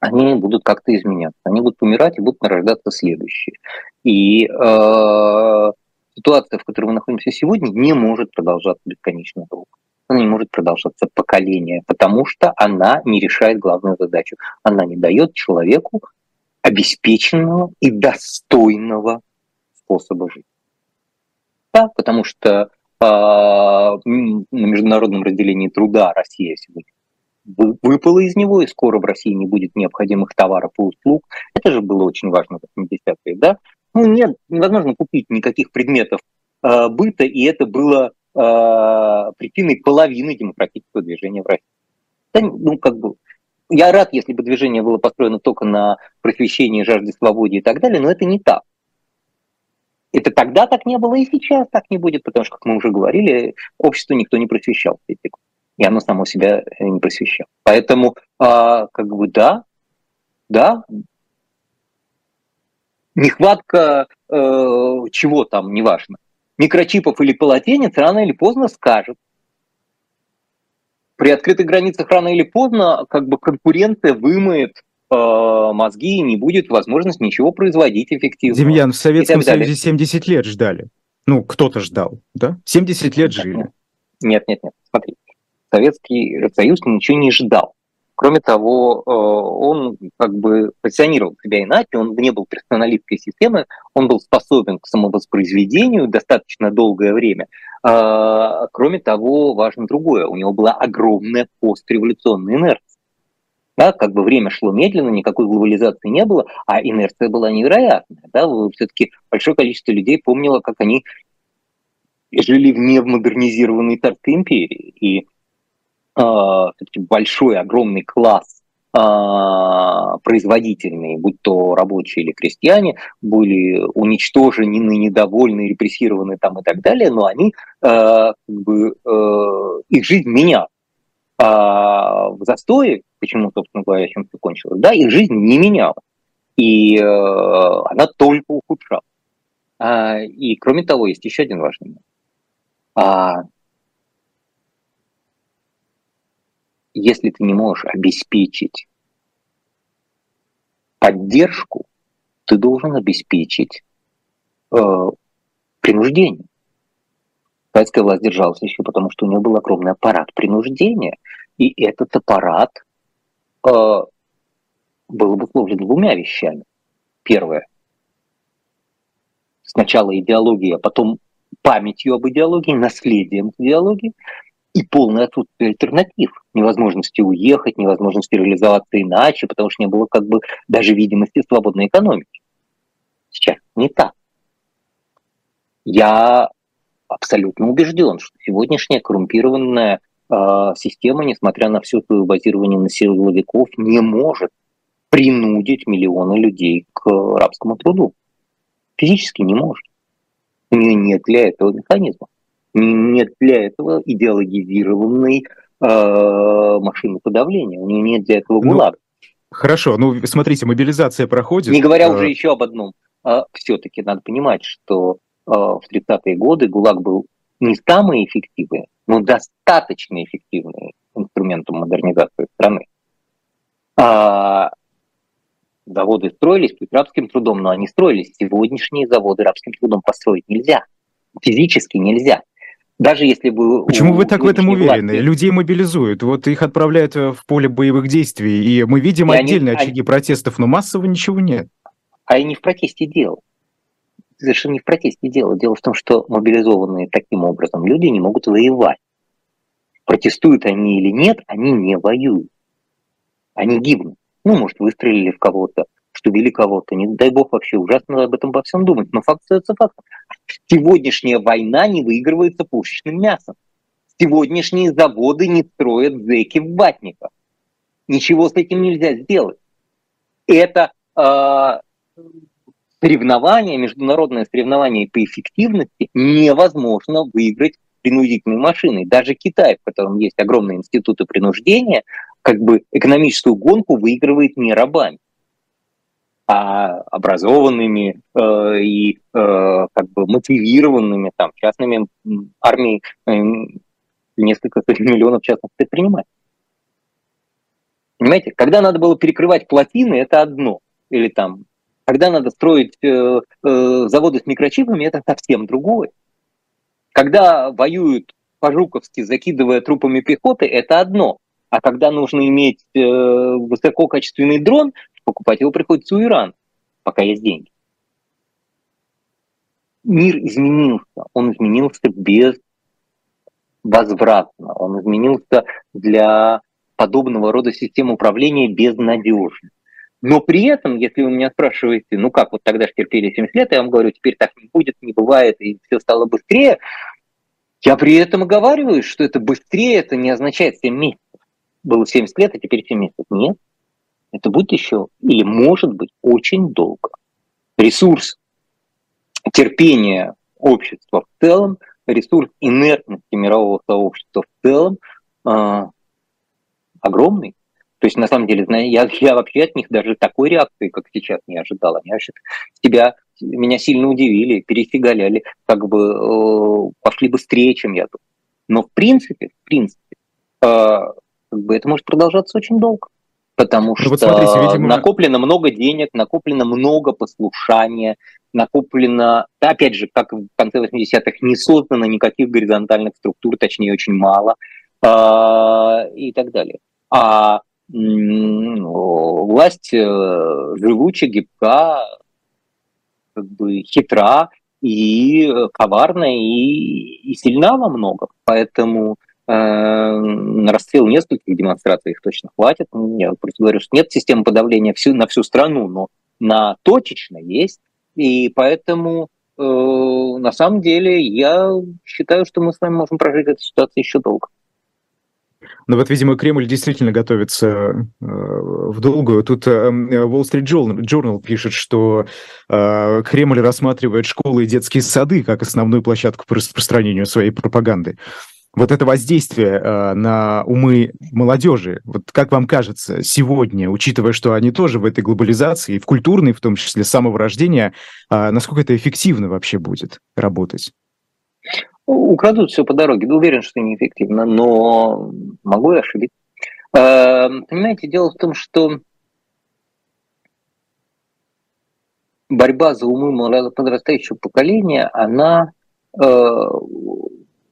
они будут как-то изменяться. Они будут умирать и будут нарождаться следующие. И э, ситуация, в которой мы находимся сегодня, не может продолжаться бесконечно долго. Она не может продолжаться поколение, потому что она не решает главную задачу. Она не дает человеку обеспеченного и достойного способа жизни. Да, потому что э, на международном разделении труда Россия сегодня выпало из него, и скоро в России не будет необходимых товаров и услуг. Это же было очень важно в 80-е, да? Ну, нет, невозможно купить никаких предметов э, быта, и это было э, причиной половины демократического движения в России. Да, ну, как бы, я рад, если бы движение было построено только на просвещении, жажде свободы и так далее, но это не так. Это тогда так не было, и сейчас так не будет, потому что, как мы уже говорили, общество никто не просвещал и оно само себя э, не просвещало. Поэтому, а, как бы, да, да, нехватка э, чего там, неважно, микрочипов или полотенец рано или поздно скажет. При открытых границах рано или поздно как бы конкуренция вымоет э, мозги и не будет возможности ничего производить эффективно. Демьян, в Советском Союзе 70 лет ждали. Ну, кто-то ждал, да? 70 лет жили. Нет, нет, нет, смотри. Советский Союз ничего не ждал. Кроме того, э, он как бы позиционировал себя иначе, он не был персоналистской системой, он был способен к самовоспроизведению достаточно долгое время. А, кроме того, важно другое, у него была огромная постреволюционная инерция. Да, как бы время шло медленно, никакой глобализации не было, а инерция была невероятная. Да, все-таки большое количество людей помнило, как они жили в невмодернизированной Царской империи. И а, большой, огромный класс а, производительные, будь то рабочие или крестьяне, были уничтожены, недовольны, репрессированы там и так далее, но они, а, как бы, их жизнь меняла. А в застое, почему, собственно говоря, чем все кончилось, да, их жизнь не меняла. И она только ухудшалась. И кроме того, есть еще один важный момент если ты не можешь обеспечить поддержку, ты должен обеспечить э, принуждение. Советская власть держалась еще потому, что у нее был огромный аппарат принуждения, и этот аппарат э, был обусловлен двумя вещами. Первое. Сначала идеология, а потом памятью об идеологии, наследием идеологии и полное отсутствие альтернатив, невозможности уехать, невозможности реализоваться иначе, потому что не было как бы даже видимости свободной экономики. Сейчас не так. Я абсолютно убежден, что сегодняшняя коррумпированная э, система, несмотря на все свое базирование на силовиков, не может принудить миллионы людей к рабскому труду. Физически не может. У нее нет для этого механизма. Нет для этого идеологизированной э, машины подавления. У нее нет для этого ну, ГУЛАГа. Ну, хорошо, ну смотрите, мобилизация проходит. Не говоря э... уже еще об одном. А, все-таки надо понимать, что э, в 30-е годы ГУЛАГ был не самый эффективный, но достаточно эффективный инструментом модернизации страны. А, заводы строились пусть рабским трудом, но они строились. Сегодняшние заводы рабским трудом построить нельзя. Физически нельзя даже если бы... Почему вы так в этом уверены? Власти... Людей мобилизуют, вот их отправляют в поле боевых действий, и мы видим и отдельные они, очаги они... протестов, но массово ничего нет. А и не в протесте дело. Совершенно не в протесте дело. Дело в том, что мобилизованные таким образом люди не могут воевать. Протестуют они или нет, они не воюют. Они гибнут. Ну, может, выстрелили в кого-то, убили кого-то. Не дай бог вообще, ужасно об этом во всем думать. Но факт остается фактом. Сегодняшняя война не выигрывается пушечным мясом. Сегодняшние заводы не строят зэки в ватниках. Ничего с этим нельзя сделать. Это э, соревнование, международное соревнование по эффективности невозможно выиграть принудительной машиной. Даже Китай, в котором есть огромные институты принуждения, как бы экономическую гонку выигрывает не рабами, а образованными э, и э, как бы мотивированными там частными армией э, несколько миллионов частных предпринимателей. Понимаете, когда надо было перекрывать плотины, это одно. Или там, когда надо строить э, э, заводы с микрочипами, это совсем другое. Когда воюют по-жуковски, закидывая трупами пехоты, это одно. А когда нужно иметь э, высококачественный дрон, покупать его приходится у Ирана, пока есть деньги. Мир изменился. Он изменился без возвратно. Он изменился для подобного рода систем управления безнадежно. Но при этом, если вы меня спрашиваете, ну как, вот тогда же терпели 70 лет, я вам говорю, теперь так не будет, не бывает, и все стало быстрее, я при этом оговариваю, что это быстрее, это не означает 7 месяцев. Было 70 лет, а теперь 7 месяцев. Нет. Это будет еще, или может быть, очень долго. Ресурс терпения общества в целом, ресурс инертности мирового сообщества в целом э, огромный. То есть, на самом деле, я, я вообще от них даже такой реакции, как сейчас, не ожидал. Они вообще тебя, меня сильно удивили, перефигаляли, как бы э, пошли быстрее, чем я тут. Но в принципе, в принципе, э, как бы это может продолжаться очень долго. Потому ну, что вот смотрите, видимо... накоплено много денег, накоплено много послушания, накоплено, опять же, как в конце 80-х, не создано никаких горизонтальных структур, точнее, очень мало, э, и так далее. А власть э, живуча, гибка, как бы хитра и э, коварна и, и сильна во многом. Поэтому на расстрел нескольких демонстраций их точно хватит. Я просто говорю, что нет системы подавления всю, на всю страну, но на точечно есть. И поэтому э, на самом деле я считаю, что мы с вами можем прожить эту ситуацию еще долго. Но вот, видимо, Кремль действительно готовится э, в долгую. Тут э, Wall Street Journal, Journal пишет, что э, Кремль рассматривает школы и детские сады как основную площадку по распространению своей пропаганды. Вот это воздействие э, на умы молодежи, вот как вам кажется, сегодня, учитывая, что они тоже в этой глобализации, в культурной, в том числе, с самого рождения, э, насколько это эффективно вообще будет работать? Украдут все по дороге. Да уверен, что неэффективно, но могу и ошибиться. Эм, понимаете, дело в том, что борьба за умы подрастающего поколения, она э,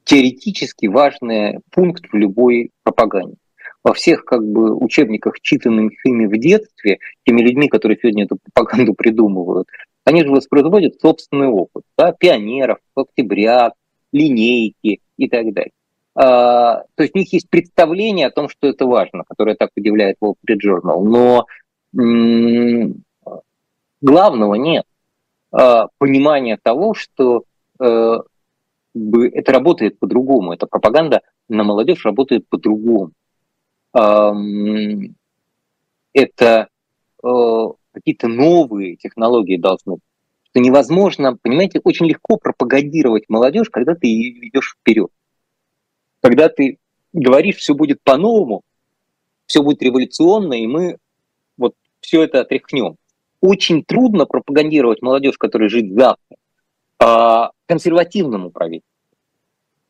теоретически важный пункт в любой пропаганде. Во всех как бы учебниках, читанных ими в детстве, теми людьми, которые сегодня эту пропаганду придумывают, они же воспроизводят собственный опыт. Да? Пионеров, октября, линейки и так далее. А, то есть у них есть представление о том, что это важно, которое так удивляет Wall Street Journal, но м- главного нет. А, понимание того, что э, это работает по-другому, эта пропаганда на молодежь работает по-другому. Это э, какие-то новые технологии должны что невозможно, понимаете, очень легко пропагандировать молодежь, когда ты ее ведешь вперед. Когда ты говоришь, все будет по-новому, все будет революционно, и мы вот все это отряхнем. Очень трудно пропагандировать молодежь, которая жить завтра, консервативному правительству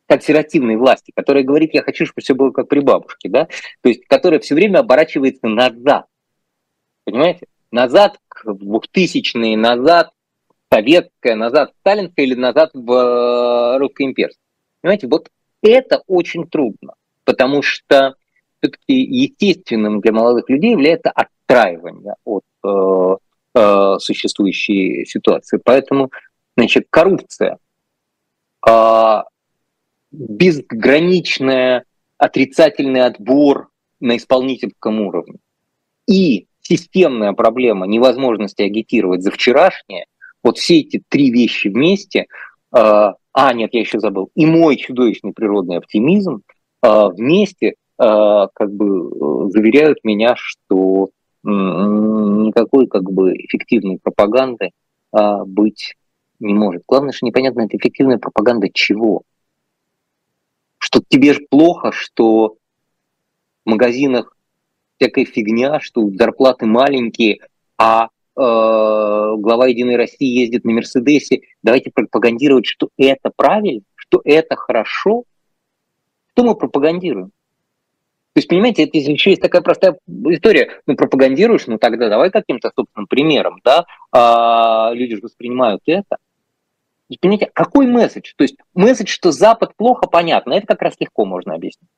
консервативной власти, которая говорит, я хочу, чтобы все было как при бабушке, да, то есть которая все время оборачивается назад, понимаете, назад к 2000-е, назад советская, назад сталинская или назад в э, русско-имперское. Понимаете, вот это очень трудно, потому что все-таки естественным для молодых людей является отстраивание от э, э, существующей ситуации. Поэтому, значит, коррупция, э, безграничный отрицательный отбор на исполнительском уровне. И системная проблема невозможности агитировать за вчерашнее – вот все эти три вещи вместе, а, а, нет, я еще забыл, и мой чудовищный природный оптимизм, вместе как бы заверяют меня, что никакой как бы эффективной пропаганды быть не может. Главное, что непонятно, это эффективная пропаганда чего? Что тебе же плохо, что в магазинах всякая фигня, что зарплаты маленькие, а э, глава Единой России ездит на Мерседесе. Давайте пропагандировать, что это правильно, что это хорошо. Что мы пропагандируем? То есть, понимаете, это еще есть такая простая история. Ну, пропагандируешь, ну тогда давай каким-то собственным примером, да, а, люди же воспринимают это. Понимаете, какой месседж? То есть месседж, что Запад плохо, понятно, это как раз легко можно объяснить.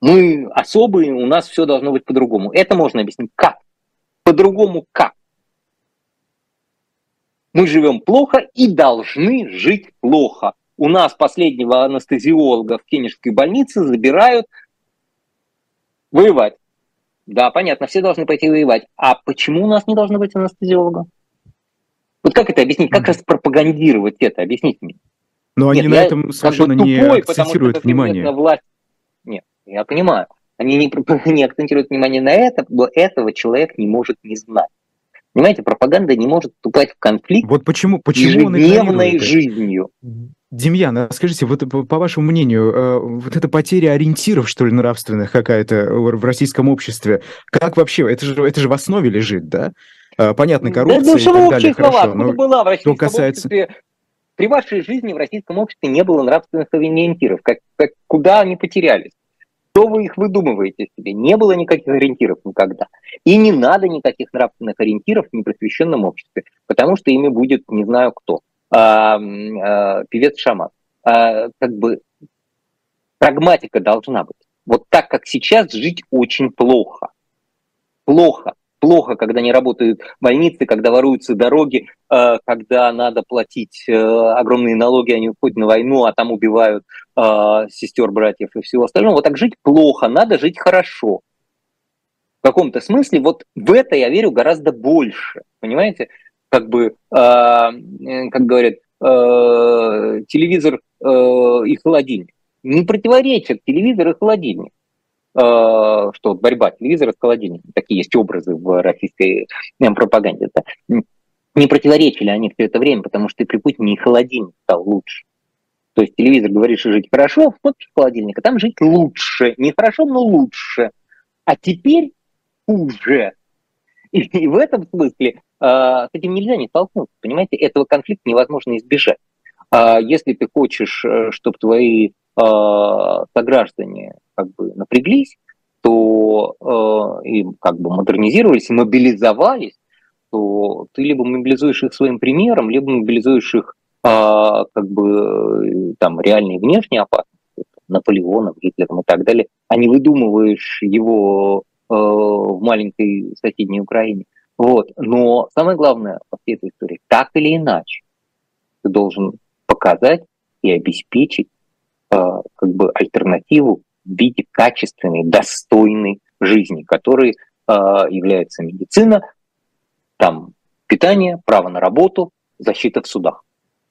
Мы особые, у нас все должно быть по-другому. Это можно объяснить как? По-другому как? Мы живем плохо и должны жить плохо. У нас последнего анестезиолога в Кенежской больнице забирают воевать. Да, понятно, все должны пойти воевать. А почему у нас не должно быть анестезиолога? Вот как это объяснить? Как раз пропагандировать это? Объясните мне. Но они Нет, на этом совершенно как бы тупой, не акцентируют внимание. Власть. Нет, я понимаю. Они не, не акцентируют внимание на это, этого человек не может не знать. Понимаете, пропаганда не может вступать в конфликт вот почему, почему ежедневной жизнью. Демьян, а скажите, вот по вашему мнению, э, вот эта потеря ориентиров, что ли, нравственных какая-то в российском обществе, как вообще, это же, это же в основе лежит, да? Э, понятно, коррупция да, ну, и так далее, хорошо. Но была в российском касается... обществе, при вашей жизни в российском обществе не было нравственных ориентиров. Как, как, куда они потерялись? Что вы их выдумываете себе? Не было никаких ориентиров никогда. И не надо никаких нравственных ориентиров в непросвещенном обществе, потому что ими будет не знаю кто. А, а, певец Шамат. А, как бы прагматика должна быть. Вот так, как сейчас, жить очень плохо. Плохо плохо, когда не работают больницы, когда воруются дороги, э, когда надо платить э, огромные налоги, они уходят на войну, а там убивают э, сестер, братьев и всего остального. Вот так жить плохо, надо жить хорошо. В каком-то смысле вот в это я верю гораздо больше, понимаете? Как бы, как говорят, телевизор и холодильник. Не противоречат телевизор и холодильник. Э, что борьба телевизора с холодильником, такие есть образы в российской э, пропаганде, да, не противоречили они все это время, потому что при Путине и холодильник стал лучше. То есть телевизор говорит, что жить хорошо, смотришь холодильник, а там жить лучше. Не хорошо, но лучше. А теперь хуже. И, и в этом смысле э, с этим нельзя не столкнуться. Понимаете, этого конфликта невозможно избежать. Э, если ты хочешь, э, чтобы твои э, сограждане как бы напряглись, то э, и как бы модернизировались, мобилизовались, то ты либо мобилизуешь их своим примером, либо мобилизуешь их э, как бы там реальной внешней опасности, Наполеоном, Гитлером и так далее, а не выдумываешь его э, в маленькой соседней Украине. Вот. Но самое главное во всей этой истории, так или иначе, ты должен показать и обеспечить Э, как бы альтернативу в виде качественной, достойной жизни, которой э, является медицина, там питание, право на работу, защита в судах.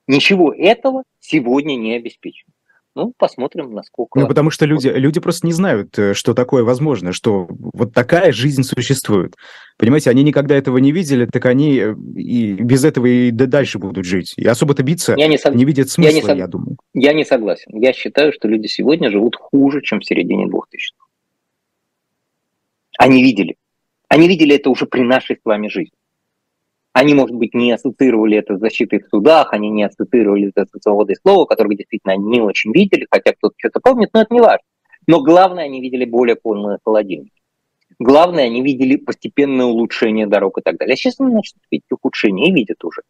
Ничего этого сегодня не обеспечено. Ну, посмотрим, насколько... Ну, потому что люди, люди просто не знают, э, что такое возможно, что вот такая жизнь существует. Понимаете, они никогда этого не видели, так они э, и без этого и дальше будут жить. И особо-то биться я не, сог... не видят смысла, я, не сог... я думаю. Я не согласен. Я считаю, что люди сегодня живут хуже, чем в середине 2000-х. Они видели. Они видели это уже при нашей с вами жизни. Они, может быть, не ассоциировали это с защитой в судах, они не ассоциировали это с свободой слова, которых действительно они не очень видели, хотя кто-то что-то помнит, но это не важно. Но главное, они видели более полные холодильники. Главное, они видели постепенное улучшение дорог и так далее. А сейчас они начнут видеть ухудшение и видят уже.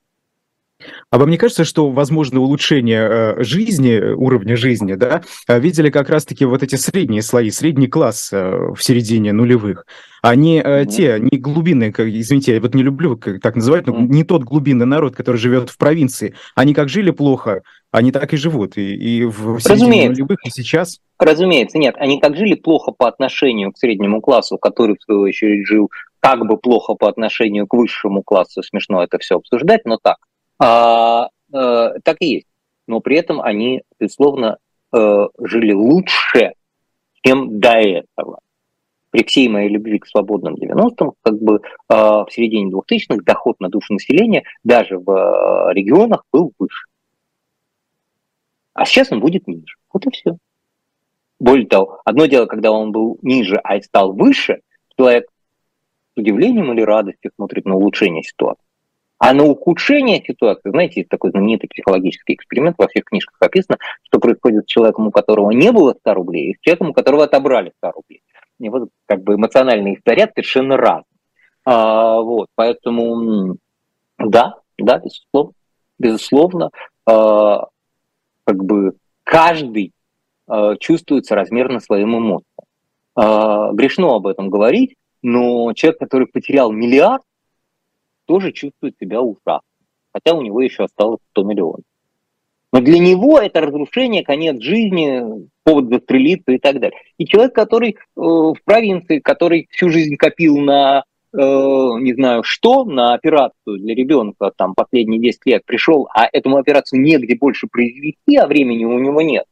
А вам не кажется, что возможно улучшение э, жизни, уровня жизни, да, э, видели как раз-таки вот эти средние слои, средний класс э, в середине нулевых, а не mm-hmm. те, не глубинные, извините, я вот не люблю так называть, но mm-hmm. не тот глубинный народ, который живет в провинции. Они как жили плохо, они так и живут. И, и в середине нулевых, и сейчас. Разумеется, нет. Они как жили плохо по отношению к среднему классу, который, в свою очередь, жил как бы плохо по отношению к высшему классу. Смешно это все обсуждать, но так. А, а, так и есть. Но при этом они, безусловно, э, жили лучше, чем до этого. При всей моей любви к свободным 90-м, как бы э, в середине 2000-х доход на душу населения даже в э, регионах был выше. А сейчас он будет ниже. Вот и все. Более того, одно дело, когда он был ниже, а стал выше, человек с удивлением или радостью смотрит на улучшение ситуации. А на ухудшение ситуации, знаете, такой знаменитый психологический эксперимент, во всех книжках описано, что происходит с человеком, у которого не было 100 рублей, и с человеком, у которого отобрали 100 рублей. И вот как бы эмоциональный заряд совершенно разный. А, вот, поэтому да, да, безусловно, безусловно, а, как бы каждый а, чувствуется размерно своим эмоциям. А, грешно об этом говорить, но человек, который потерял миллиард, тоже чувствует себя ужасно, хотя у него еще осталось 100 миллионов. Но для него это разрушение, конец жизни, повод застрелиться и так далее. И человек, который э, в провинции, который всю жизнь копил на, э, не знаю что, на операцию для ребенка, там, последние 10 лет пришел, а этому операцию негде больше произвести, а времени у него нет.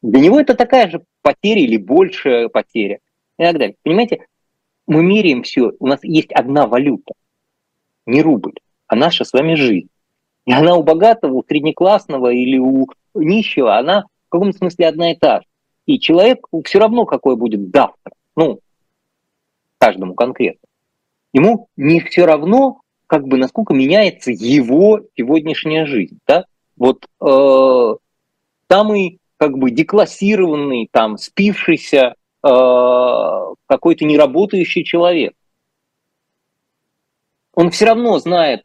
Для него это такая же потеря или большая потеря и так далее. Понимаете, мы меряем все, у нас есть одна валюта – не рубль, а наша с вами жизнь. И она у богатого, у среднеклассного или у нищего, она в каком смысле одна и та же. И человек все равно какой будет завтра, ну, каждому конкретно. Ему не все равно, как бы, насколько меняется его сегодняшняя жизнь. Да? Вот э, самый, как бы, деклассированный, там, спившийся э, какой-то неработающий человек, он все равно знает,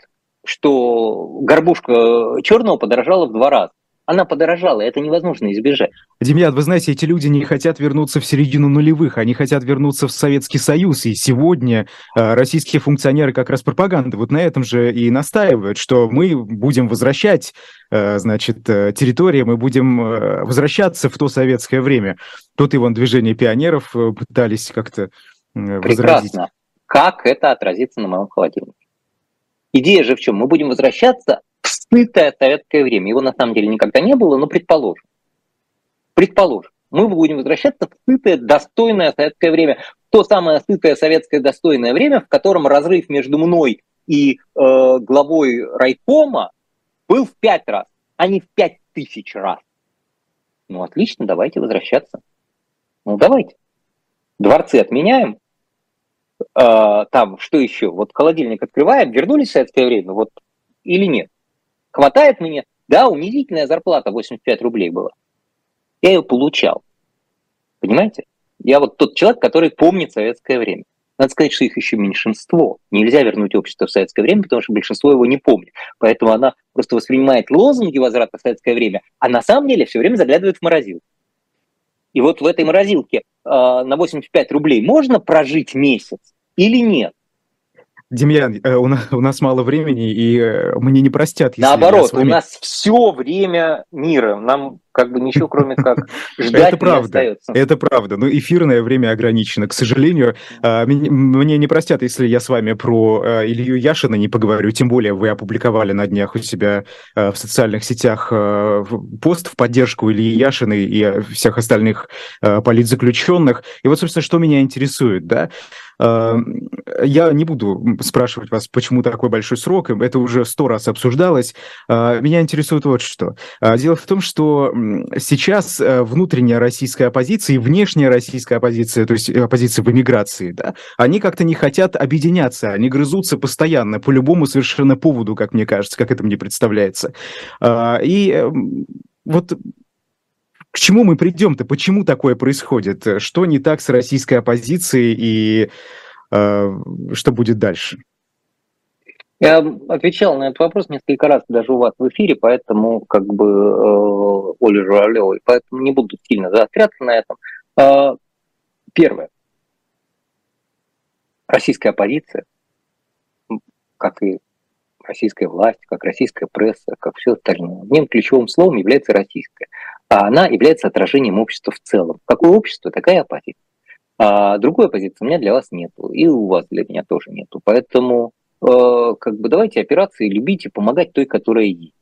что горбушка черного подорожала в два раза. Она подорожала, это невозможно избежать. Демьян, вы знаете, эти люди не хотят вернуться в середину нулевых, они хотят вернуться в Советский Союз. И сегодня э, российские функционеры как раз пропаганды вот на этом же и настаивают, что мы будем возвращать, э, значит, э, территории, мы будем э, возвращаться в то советское время. Тут и вон движение пионеров э, пытались как-то э, Прекрасно. Как это отразится на моем холодильнике? Идея же в чем? Мы будем возвращаться в сытое советское время. Его на самом деле никогда не было, но предположим. Предположим. Мы будем возвращаться в сытое, достойное советское время. То самое сытое советское достойное время, в котором разрыв между мной и э, главой райкома был в пять раз, а не в пять тысяч раз. Ну, отлично, давайте возвращаться. Ну, давайте. Дворцы отменяем, э, там, что еще, вот холодильник открываем, вернулись в советское время, вот, или нет? Хватает мне? Да, унизительная зарплата 85 рублей была. Я ее получал. Понимаете? Я вот тот человек, который помнит советское время. Надо сказать, что их еще меньшинство. Нельзя вернуть общество в советское время, потому что большинство его не помнит. Поэтому она просто воспринимает лозунги возврата в советское время, а на самом деле все время заглядывает в морозилку. И вот в этой морозилке э, на 85 рублей можно прожить месяц или нет? Демьян, э, у нас, у нас мало времени, и э, мне не простят. Если Наоборот, вами... у нас все время мира. Нам как бы ничего, кроме как ждать Это правда, остается. это правда. Но эфирное время ограничено. К сожалению, а, мне не простят, если я с вами про а, Илью Яшина не поговорю. Тем более вы опубликовали на днях у себя в социальных сетях пост в поддержку Ильи Яшина и всех остальных политзаключенных. И вот, собственно, что меня интересует, да? Я не буду спрашивать вас, почему такой большой срок, это уже сто раз обсуждалось. Меня интересует вот что. Дело в том, что сейчас э, внутренняя российская оппозиция и внешняя российская оппозиция, то есть оппозиция в эмиграции, да, они как-то не хотят объединяться, они грызутся постоянно по любому совершенно поводу, как мне кажется, как это мне представляется. И эм, вот к чему мы придем-то? Почему такое происходит? Что не так с российской оппозицией и э, что будет дальше? Я отвечал на этот вопрос несколько раз даже у вас в эфире, поэтому как бы э, Оле Журавлевой, поэтому не буду сильно заостряться на этом. Э, первое. Российская оппозиция, как и российская власть, как российская пресса, как все остальное, одним ключевым словом является российская. А она является отражением общества в целом. Какое общество, такая оппозиция. А другой оппозиции у меня для вас нету, и у вас для меня тоже нету. Поэтому Э, как бы давайте операции любить и помогать той, которая есть.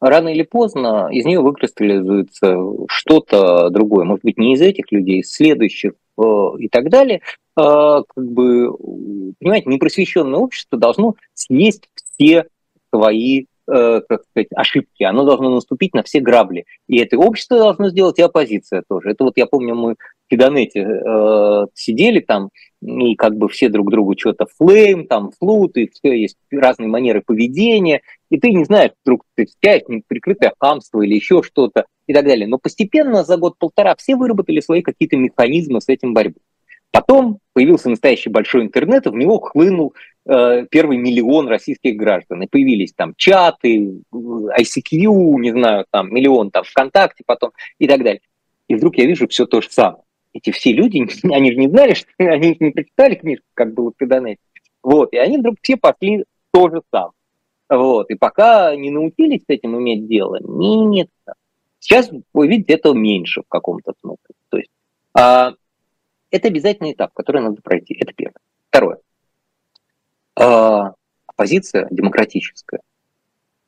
рано или поздно из нее выкристаллизуется что-то другое. Может быть, не из этих людей, из следующих э, и так далее. Э, как бы, понимаете, непросвещенное общество должно съесть все свои э, как сказать, ошибки, оно должно наступить на все грабли. И это общество должно сделать, и оппозиция тоже. Это вот я помню, мы в Фидонете э, сидели там, и как бы все друг другу что-то флейм, там флут, и все есть разные манеры поведения, и ты не знаешь, вдруг ты опять прикрытое хамство или еще что-то и так далее. Но постепенно за год-полтора все выработали свои какие-то механизмы с этим борьбы. Потом появился настоящий большой интернет, и в него хлынул первый миллион российских граждан. И появились там чаты, ICQ, не знаю, там миллион там ВКонтакте потом и так далее. И вдруг я вижу все то же самое. Эти все люди, они же не знали, что они не прочитали книжку, как было в Педонете. Вот, и они вдруг все пошли то же самое. Вот, и пока не научились с этим иметь дело, нет. Сейчас, вы видите, этого меньше в каком-то смысле. То есть, а, это обязательный этап, который надо пройти. Это первое. Второе. А, оппозиция демократическая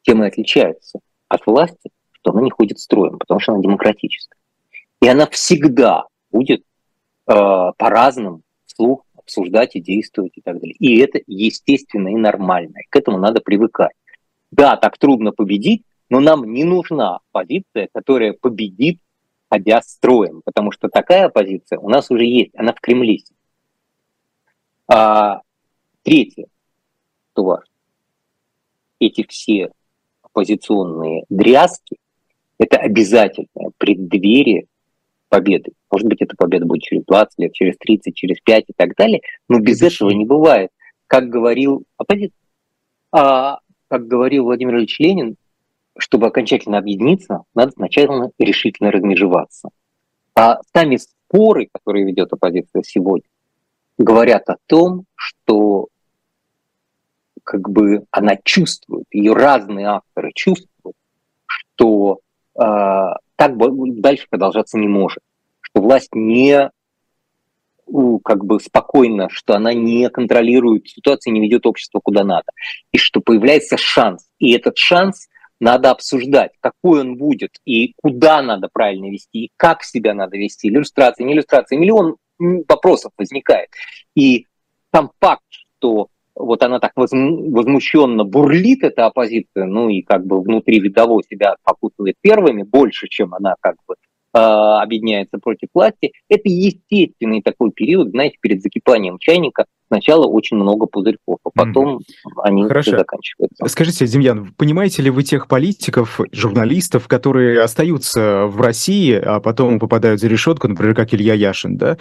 тем и отличается от власти, что она не ходит строем, потому что она демократическая. И она всегда будет э, по-разному вслух обсуждать и действовать и так далее. И это естественно и нормально. И к этому надо привыкать. Да, так трудно победить, но нам не нужна позиция, которая победит ходя строем, потому что такая оппозиция у нас уже есть, она в Кремле. А, третье, что эти все оппозиционные дрязки – это обязательное преддверие победы. Может быть, эта победа будет через 20 лет, через 30, через 5 и так далее, но без этого не бывает. Как говорил оппозиция, а, как говорил Владимир Ильич Ленин, чтобы окончательно объединиться, надо сначала решительно размежеваться. А сами споры, которые ведет оппозиция сегодня, говорят о том, что как бы она чувствует, ее разные авторы чувствуют, что э, так дальше продолжаться не может, что власть не как бы спокойно, что она не контролирует ситуацию, не ведет общество куда надо, и что появляется шанс, и этот шанс – надо обсуждать, какой он будет и куда надо правильно вести, и как себя надо вести, иллюстрация, не иллюстрация, миллион вопросов возникает. И сам факт, что вот она так возмущенно бурлит, эта оппозиция, ну и как бы внутри видово себя покутывает первыми, больше, чем она как бы э, объединяется против власти, это естественный такой период, знаете, перед закипанием чайника, сначала очень много пузырьков, а потом mm. они Хорошо. заканчиваются. Скажите, Демьян, понимаете ли вы тех политиков, журналистов, которые остаются в России, а потом попадают за решетку, например, как Илья Яшин, да,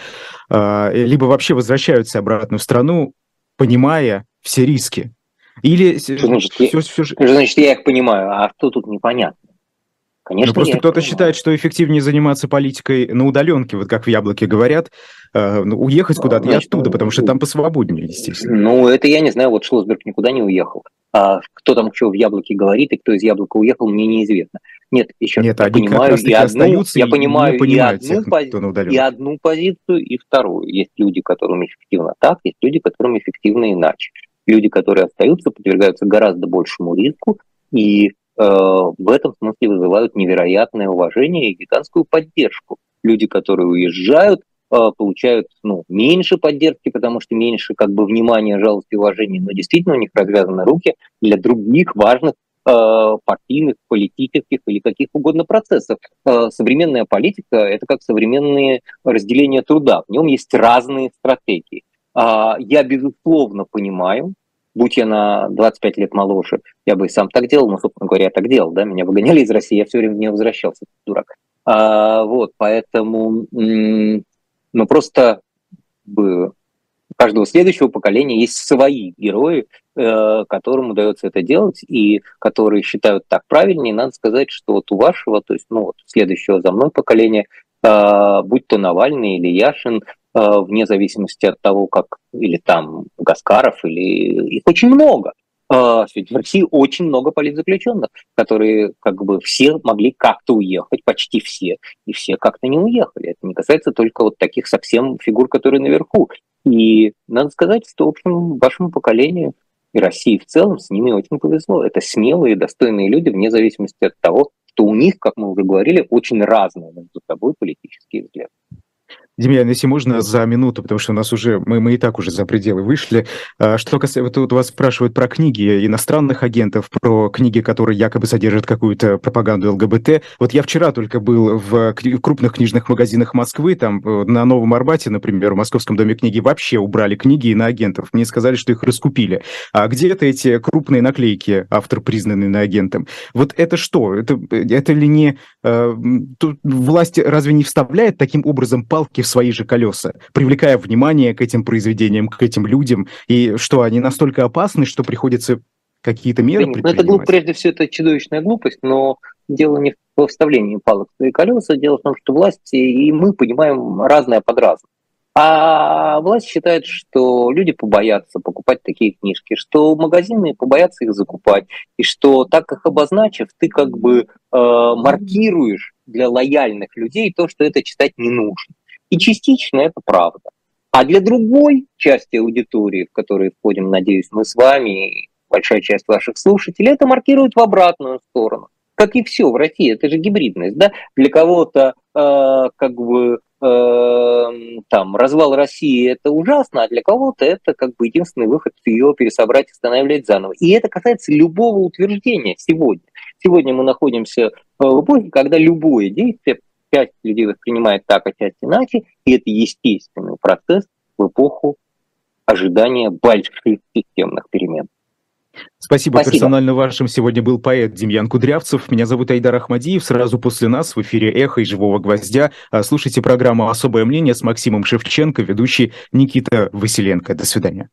а, либо вообще возвращаются обратно в страну, понимая все риски? Или что значит, все, я, все... Что значит, я их понимаю, а что тут непонятно? Конечно, ну, просто кто-то считает, что эффективнее заниматься политикой на удаленке, вот как в Яблоке говорят, э, ну, уехать куда-то и оттуда, потому что там посвободнее, естественно. Ну, это я не знаю, вот Шлосберг никуда не уехал. А кто там что в Яблоке говорит и кто из Яблока уехал, мне неизвестно. Нет, еще Нет, я понимаю, и одну, я понимаю и одну, пози- и одну позицию, и вторую. Есть люди, которым эффективно так, есть люди, которым эффективно иначе. Люди, которые остаются, подвергаются гораздо большему риску, и Э, в этом смысле вызывают невероятное уважение и гигантскую поддержку. Люди, которые уезжают, э, получают ну, меньше поддержки, потому что меньше как бы внимания, жалости уважения, но действительно у них развязаны руки для других важных э, партийных, политических или каких угодно процессов. Современная политика – это как современные разделения труда. В нем есть разные стратегии. А, я, безусловно, понимаю, будь я на 25 лет моложе, я бы и сам так делал, но, собственно говоря, я так делал, да, меня выгоняли из России, я все время не возвращался, дурак. А, вот, поэтому, ну, просто у каждого следующего поколения есть свои герои, э, которым удается это делать, и которые считают так правильнее. Надо сказать, что вот у вашего, то есть, ну, вот следующего за мной поколения, э, будь то Навальный или Яшин, вне зависимости от того, как или там Гаскаров, или их очень много. Э, в России очень много политзаключенных, которые как бы все могли как-то уехать, почти все, и все как-то не уехали. Это не касается только вот таких совсем фигур, которые наверху. И надо сказать, что, в общем, вашему поколению И России в целом с ними очень повезло. Это смелые, достойные люди, вне зависимости от того, что у них, как мы уже говорили, очень разные между собой политические взгляды. Демьян, если можно, за минуту, потому что у нас уже, мы, мы и так уже за пределы вышли. А, что касается, вот вас спрашивают про книги иностранных агентов, про книги, которые якобы содержат какую-то пропаганду ЛГБТ. Вот я вчера только был в крупных книжных магазинах Москвы, там э, на Новом Арбате, например, в Московском доме книги вообще убрали книги на агентов. Мне сказали, что их раскупили. А где-то эти крупные наклейки, автор признанный на агентом. Вот это что? Это, это ли не... Э, тут власть разве не вставляет таким образом палки в свои же колеса, привлекая внимание к этим произведениям, к этим людям, и что они настолько опасны, что приходится какие-то меры Нет, Это глуп, прежде всего, это чудовищная глупость, но дело не в вставлении палок свои колеса, дело в том, что власти и мы понимаем разное под разным. А власть считает, что люди побоятся покупать такие книжки, что магазины побоятся их закупать, и что так их обозначив, ты как бы э, маркируешь для лояльных людей то, что это читать не нужно. И частично это правда. А для другой части аудитории, в которой входим, надеюсь, мы с вами, и большая часть ваших слушателей, это маркирует в обратную сторону. Как и все в России, это же гибридность. Да? Для кого-то э, как бы э, там развал России это ужасно, а для кого-то это как бы единственный выход ее пересобрать и восстанавливать заново. И это касается любого утверждения сегодня. Сегодня мы находимся в эпохе, когда любое действие часть людей воспринимает так, а часть иначе, и это естественный процесс в эпоху ожидания больших системных перемен. Спасибо. Спасибо. Персонально вашим сегодня был поэт Демьян Кудрявцев. Меня зовут Айдар Ахмадиев. Сразу после нас в эфире «Эхо» и «Живого гвоздя» а, слушайте программу «Особое мнение» с Максимом Шевченко, ведущий Никита Василенко. До свидания.